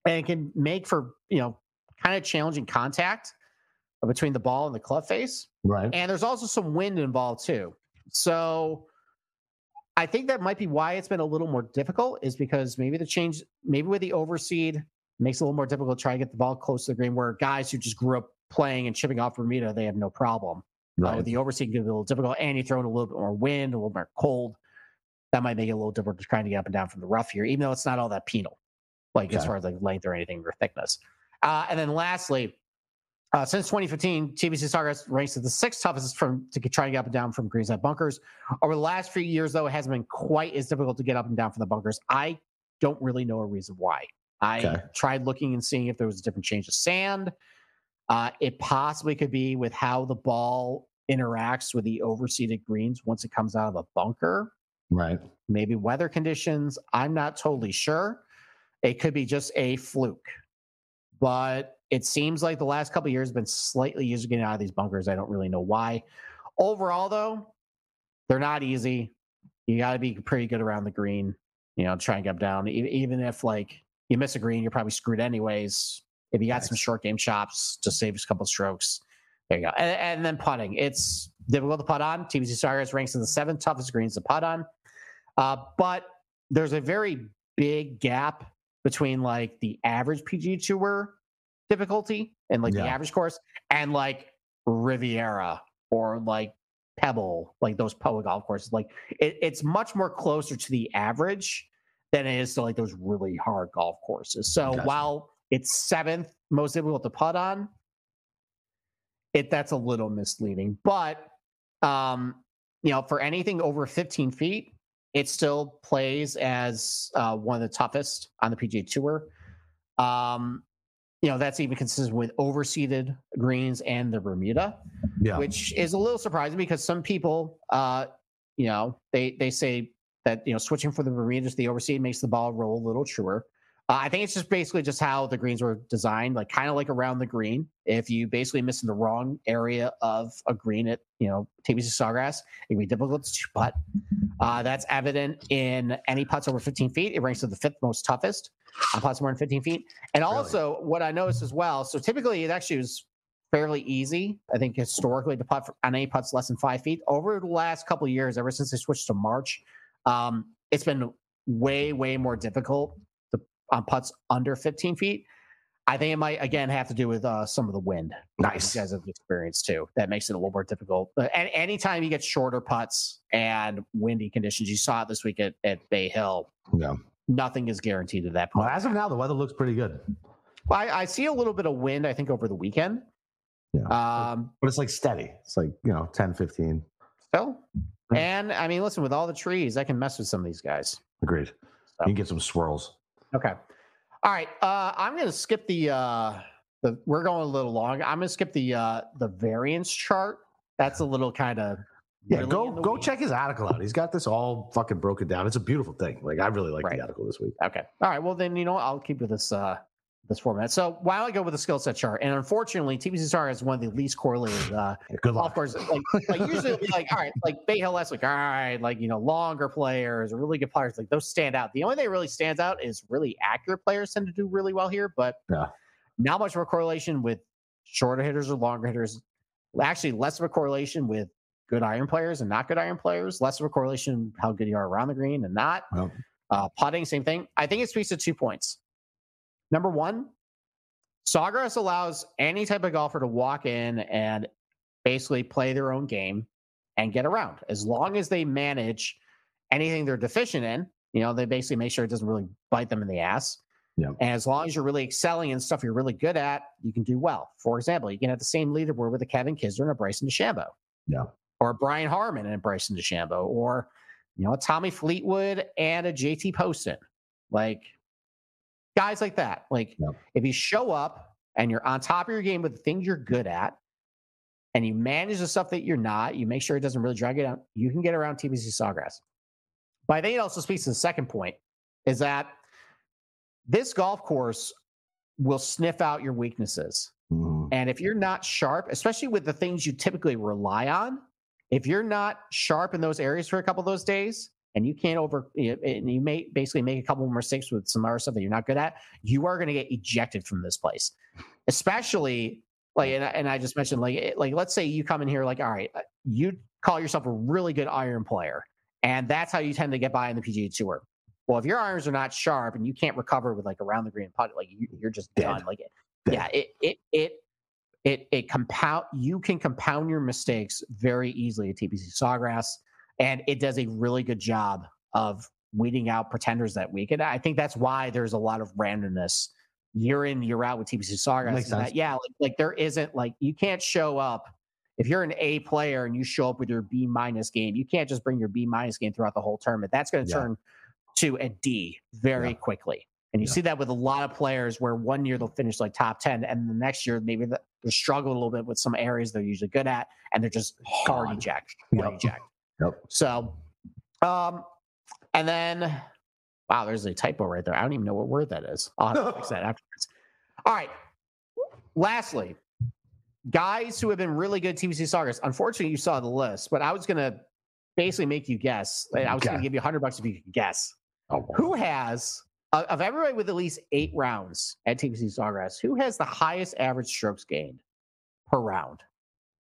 and can make for you know kind of challenging contact between the ball and the club face. Right. And there's also some wind involved too. So I think that might be why it's been a little more difficult is because maybe the change, maybe with the overseed makes it a little more difficult to try to get the ball close to the green where guys who just grew up playing and chipping off Bermuda, they have no problem. Right. Uh, the overseeing can be a little difficult, and you throw in a little bit more wind, a little more cold. That might make it a little difficult to trying to get up and down from the rough here, even though it's not all that penal, like okay. as far as like length or anything or thickness. Uh, and then lastly, uh, since 2015, TPC Sawgrass ranks as the sixth toughest from to try to get up and down from greenside bunkers. Over the last few years, though, it hasn't been quite as difficult to get up and down from the bunkers. I don't really know a reason why. I okay. tried looking and seeing if there was a different change of sand. Uh, it possibly could be with how the ball interacts with the overseeded greens once it comes out of a bunker. Right. Maybe weather conditions. I'm not totally sure. It could be just a fluke. But it seems like the last couple years have been slightly easier getting out of these bunkers. I don't really know why. Overall, though, they're not easy. You got to be pretty good around the green, you know, try and get down. Even if like you miss a green, you're probably screwed anyways. If you got nice. some short game chops, just save us a couple strokes. There you go. And, and then putting. It's difficult to putt on. TPC Sawgrass ranks in the seventh toughest greens to putt on. Uh, but there's a very big gap between like the average PGA Tour difficulty and like Yeah. the average course and like Riviera or like Pebble, like those public golf courses. Like it, it's much more closer to the average than it is to like those really hard golf courses. So Gotcha. while it's seventh most difficult to putt on, it that's a little misleading. But um, you know, for anything over 15 feet, it still plays as uh, one of the toughest on the PGA Tour. Um, you know, that's even consistent with overseeded greens and the Bermuda Yeah. which is a little surprising because some people, uh, you know, they they say that you know switching from the Bermuda to the overseed makes the ball roll a little truer. Uh, I think it's just basically just how the greens were designed, like kind of like around the green. If you basically miss in the wrong area of a green at you know TPC Sawgrass, it can be difficult to putt. Uh, that's evident in any putts over 15 feet. It ranks as the fifth most toughest on putts more than 15 feet. And Really? also, what I noticed as well, so typically it actually was fairly easy. I think historically to putt for, on any putts less than five feet. Over the last couple of years, ever since they switched to March, um, it's been way, way more difficult on putts under 15 feet. I think it might again have to do with uh, some of the wind. Nice. You guys have experienced too. That makes it a little more difficult. And anytime you get shorter putts and windy conditions, you saw it this week at, at Bay Hill. Yeah. Nothing is guaranteed at that point. Well, as of now, the weather looks pretty good, I, I see a little bit of wind. I think over the weekend. Yeah. Um, but it's like steady. It's like, you know, 10, 15. Still. And I mean, listen, with all the trees, I can mess with some of these guys. Agreed. So. You can get some swirls. Okay. All right. Uh, I'm gonna skip the uh the we're going a little long. I'm gonna skip the uh the variance chart. That's a little kind of Yeah, go go check his article out. He's got this all fucking broken down. It's a beautiful thing. Like I really like Right. the article this week. Okay. All right. Well, then you know what? I'll keep with this uh this format. So why don't I go with the skill set chart? And unfortunately, TPC Star is one of the least correlated uh good golf luck. courses. Like, like usually it'll be like, all right, like Bay Hill, last week. all right, like you know, longer players, really good players, like those stand out. The only thing that really stands out is really accurate players tend to do really well here, but Yeah. not much of a correlation with shorter hitters or longer hitters. Actually, less of a correlation with good iron players and not good iron players. Less of a correlation how good you are around the green and not. Well. Uh, putting, same thing. I think it speaks to two points. Number one, Sawgrass allows any type of golfer to walk in and basically play their own game and get around as long as they manage anything they're deficient in. You know, they basically make sure it doesn't really bite them in the ass. Yeah. And as long as you're really excelling in stuff you're really good at, you can do well. For example, you can have the same leaderboard with a Kevin Kisner and a Bryson DeChambeau. Yeah. Or a Brian Harman and a Bryson DeChambeau. Or, you know, a Tommy Fleetwood and a JT Poston. Like guys like that. Like Yeah. if you show up and you're on top of your game with the things you're good at, and you manage the stuff that you're not, you make sure it doesn't really drag you out, you can get around TPC Sawgrass. But I think it also speaks to the second point is that this golf course will sniff out your weaknesses. Mhm. And if you're not sharp, especially with the things you typically rely on, if you're not sharp in those areas for a couple of those days, and you can't over, and you may basically make a couple of mistakes with some other stuff that you're not good at, you are going to get ejected from this place. Especially like, and I, and I just mentioned like, like let's say you come in here like, all right, uh, you call yourself a really good iron player, and that's how you tend to get by in the PGA Tour. Well, if your irons are not sharp and you can't recover with like around the green putt, like you, you're just Dead. done. Like, Dead. yeah, it it it it it compound. You can compound your mistakes very easily at TPC Sawgrass, and it does a really good job of weeding out pretenders that week. And I think that's why there's a lot of randomness year in year out with TPC Sawgrass. That, yeah, like, like there isn't like you can't show up if you're an A player and you show up with your B minus game, you can't just bring your B minus game throughout the whole tournament. That's going to Yeah. turn to a D very Yeah. quickly. And you Yeah. see that with a lot of players where one year they'll finish like top 10, and the next year maybe they're struggling a little bit with some areas they're usually good at, and they're just hard. Hard Yep. eject. Yep. So, um, and then, wow, there's a typo right there. I don't even know what word that is. I'll have to fix that afterwards. All right. Lastly, guys who have been really good TPC Sawgrass. Unfortunately, you saw the list, but I was going to basically make you guess. I was going to give you 100 bucks if you could guess. Oh, Who has, uh, of everybody with at least eight rounds at TPC Sawgrass, who has the highest average strokes gained per round?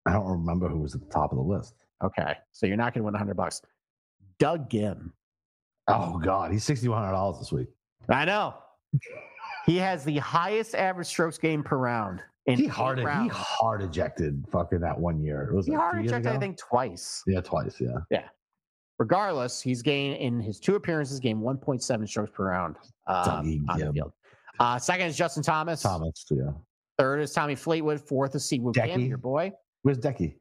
I don't remember who was at the top of the list. Okay, so you're not going to win 100 bucks. Doug Ghim. Oh God, he's sixty one hundred dollars this week. I know. he has the highest average strokes gained per round. he hard he hard ejected fucking that one year. It was he like hard ejected I think twice. Yeah, twice. Yeah. Yeah. Regardless, he's gained in his two appearances, gained 1.7 strokes per round um, on the field. Uh, second is Justin Thomas. Thomas, yeah. Third is Tommy Fleetwood. Fourth is Siwoo Kim, your boy. Where's Decky?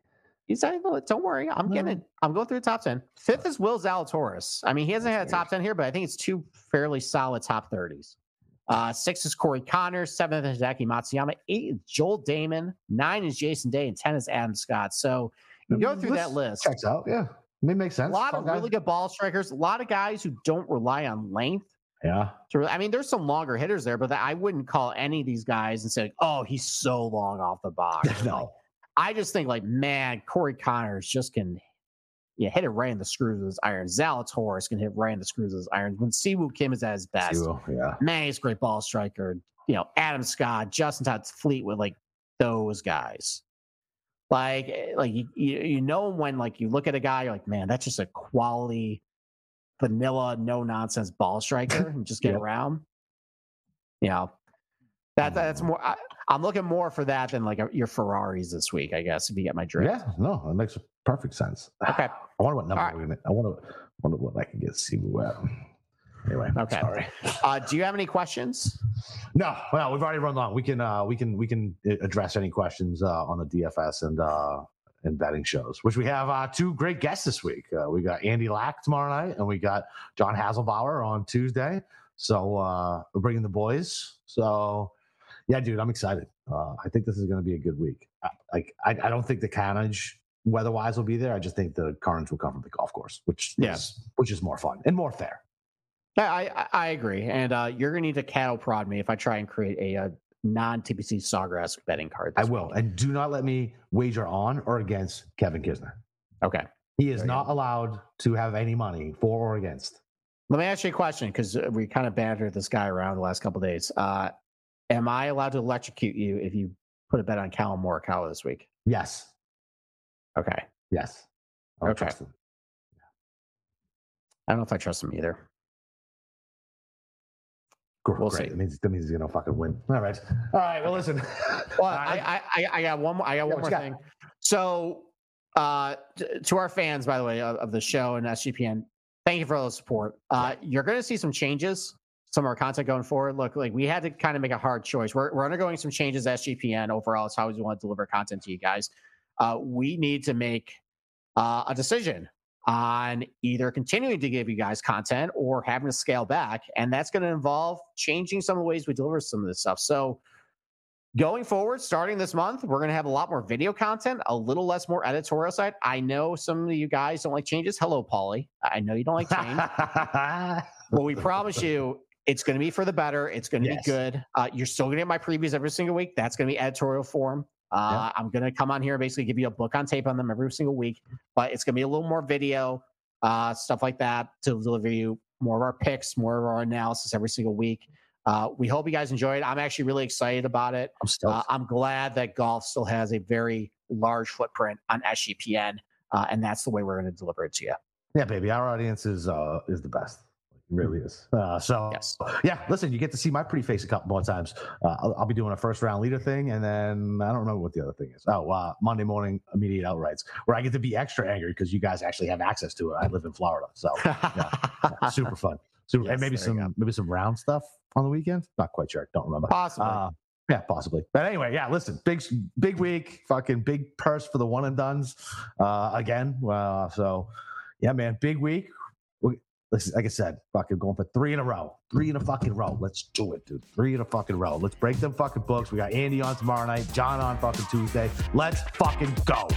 He's don't worry, I'm getting. I'm going through the top 10. Fifth is Will Zalatoris. I mean, he hasn't had a top 10 here, but I think it's two fairly solid top 30s. Uh, six is Corey Conners. Seventh is Hideki Matsuyama. Eight is Joel Dahmen. Nine is Jason Day. And 10 is Adam Scott. So you go through that list. Checks out. Yeah. It makes sense. A lot of really good ball strikers. A lot of guys who don't rely on length. Yeah. So, I mean, there's some longer hitters there, but I wouldn't call any of these guys and say, oh, he's so long off the box. no. I just think like, man, Corey Conners just can yeah, hit it right in the screws with his irons. Zalatoris can hit right in the screws with his irons. When Siwoo Kim is at his best, Siwoo, yeah. man, he's a great ball striker. You know, Adam Scott, Justin Todd Fleetwood, like those guys. Like, eh, like you, you, you know when like you look at a guy, you're like, man, that's just a quality, vanilla, no nonsense ball striker and just get yep. around. You know, that that's more. I, am looking more for that than like a, your Ferraris this week, I guess. If you get my drift. Yeah, no, it makes perfect sense. Okay. I wonder what number right. we're gonna. I wonder, wonder what I can get Siwoo at. Anyway, okay. Sorry. Uh, do you have any questions? No. Well, we've already run long. We can uh, we can we can address any questions uh, on the DFS and uh, and betting shows, which we have uh, two great guests this week. Uh, we got Andy Lack tomorrow night, and we got John Haselbauer on Tuesday. So uh, we're bringing the boys. So yeah, dude, I'm excited. Uh, I think this is going to be a good week. I, like I, I don't think the carnage weather-wise will be there. I just think the carnage will come from the golf course, which yeah. is which is more fun and more fair. I I, I agree, and uh, you're gonna need to cattle prod me if I try and create a, a non TPC Sawgrass betting card. I will, week. and do not let me wager on or against Kevin Kisner. Okay, he is not allowed to have any money for or against. Let me ask you a question because we kind of bantered this guy around the last couple days. Uh, am I allowed to electrocute you if you put a bet on Collin Morikawa this week? Yes. Okay. Yes. I okay. I don't know if I trust him either. We'll Great. see. That means, that means he's gonna fucking win. All right. All right. Well, listen. well, I, I, I got one. More, I got yeah, one more thing. So, uh, to our fans, by the way, of, of, the show and SGPN, thank you for all the support. Uh. You're going to see some changes, some of our content going forward. Look, like we had to kind of make a hard choice. We're, we're undergoing some changes at SGPN overall. It's how we want to deliver content to you guys uh, we need to make uh, a decision on either continuing to give you guys content or having to scale back. And that's going to involve changing some of the ways we deliver some of this stuff. So, going forward, starting this month, we're going to have a lot more video content, a little less more editorial side. I know some of you guys don't like changes. Hello, Polly. I know you don't like change. well, we promise you it's going to be for the better. It's going to yes. be good. Uh, you're still going to get my previews every single week. That's going to be editorial form. Uh, I'm going to come on here and basically give you a book on tape on them every single week, but it's going to be a little more video, uh, stuff like that to deliver you more of our picks, more of our analysis every single week. Uh, we hope you guys enjoy it. I'm actually really excited about it. I'm, uh, I'm glad that golf still has a very large footprint on SGPN, uh, and that's the way we're going to deliver it to you. Yeah, baby, our audience is uh, is the best really is. Uh, so yes. yeah, listen, you get to see my pretty face a couple more times. Uh, I'll, I'll, be doing a first round leader thing, and then I don't remember what the other thing is. Oh, uh, Monday morning immediate outrights, where I get to be extra angry because you guys actually have access to it. I live in Florida, so yeah, yeah, super fun. Super, yes, and maybe some maybe some round stuff on the weekend. Not quite sure. Don't remember. Possibly. Uh, yeah, possibly. But anyway, yeah. Listen, big, big week. Fucking big purse for the one and duns. Uh, again. Uh, so, yeah, man. Big week like I said, fucking going for three in a row. Three in a fucking row. Let's do it, dude. Three in a fucking row. Let's break them fucking books. We got Andy on tomorrow night, John on fucking Tuesday. Let's fucking go.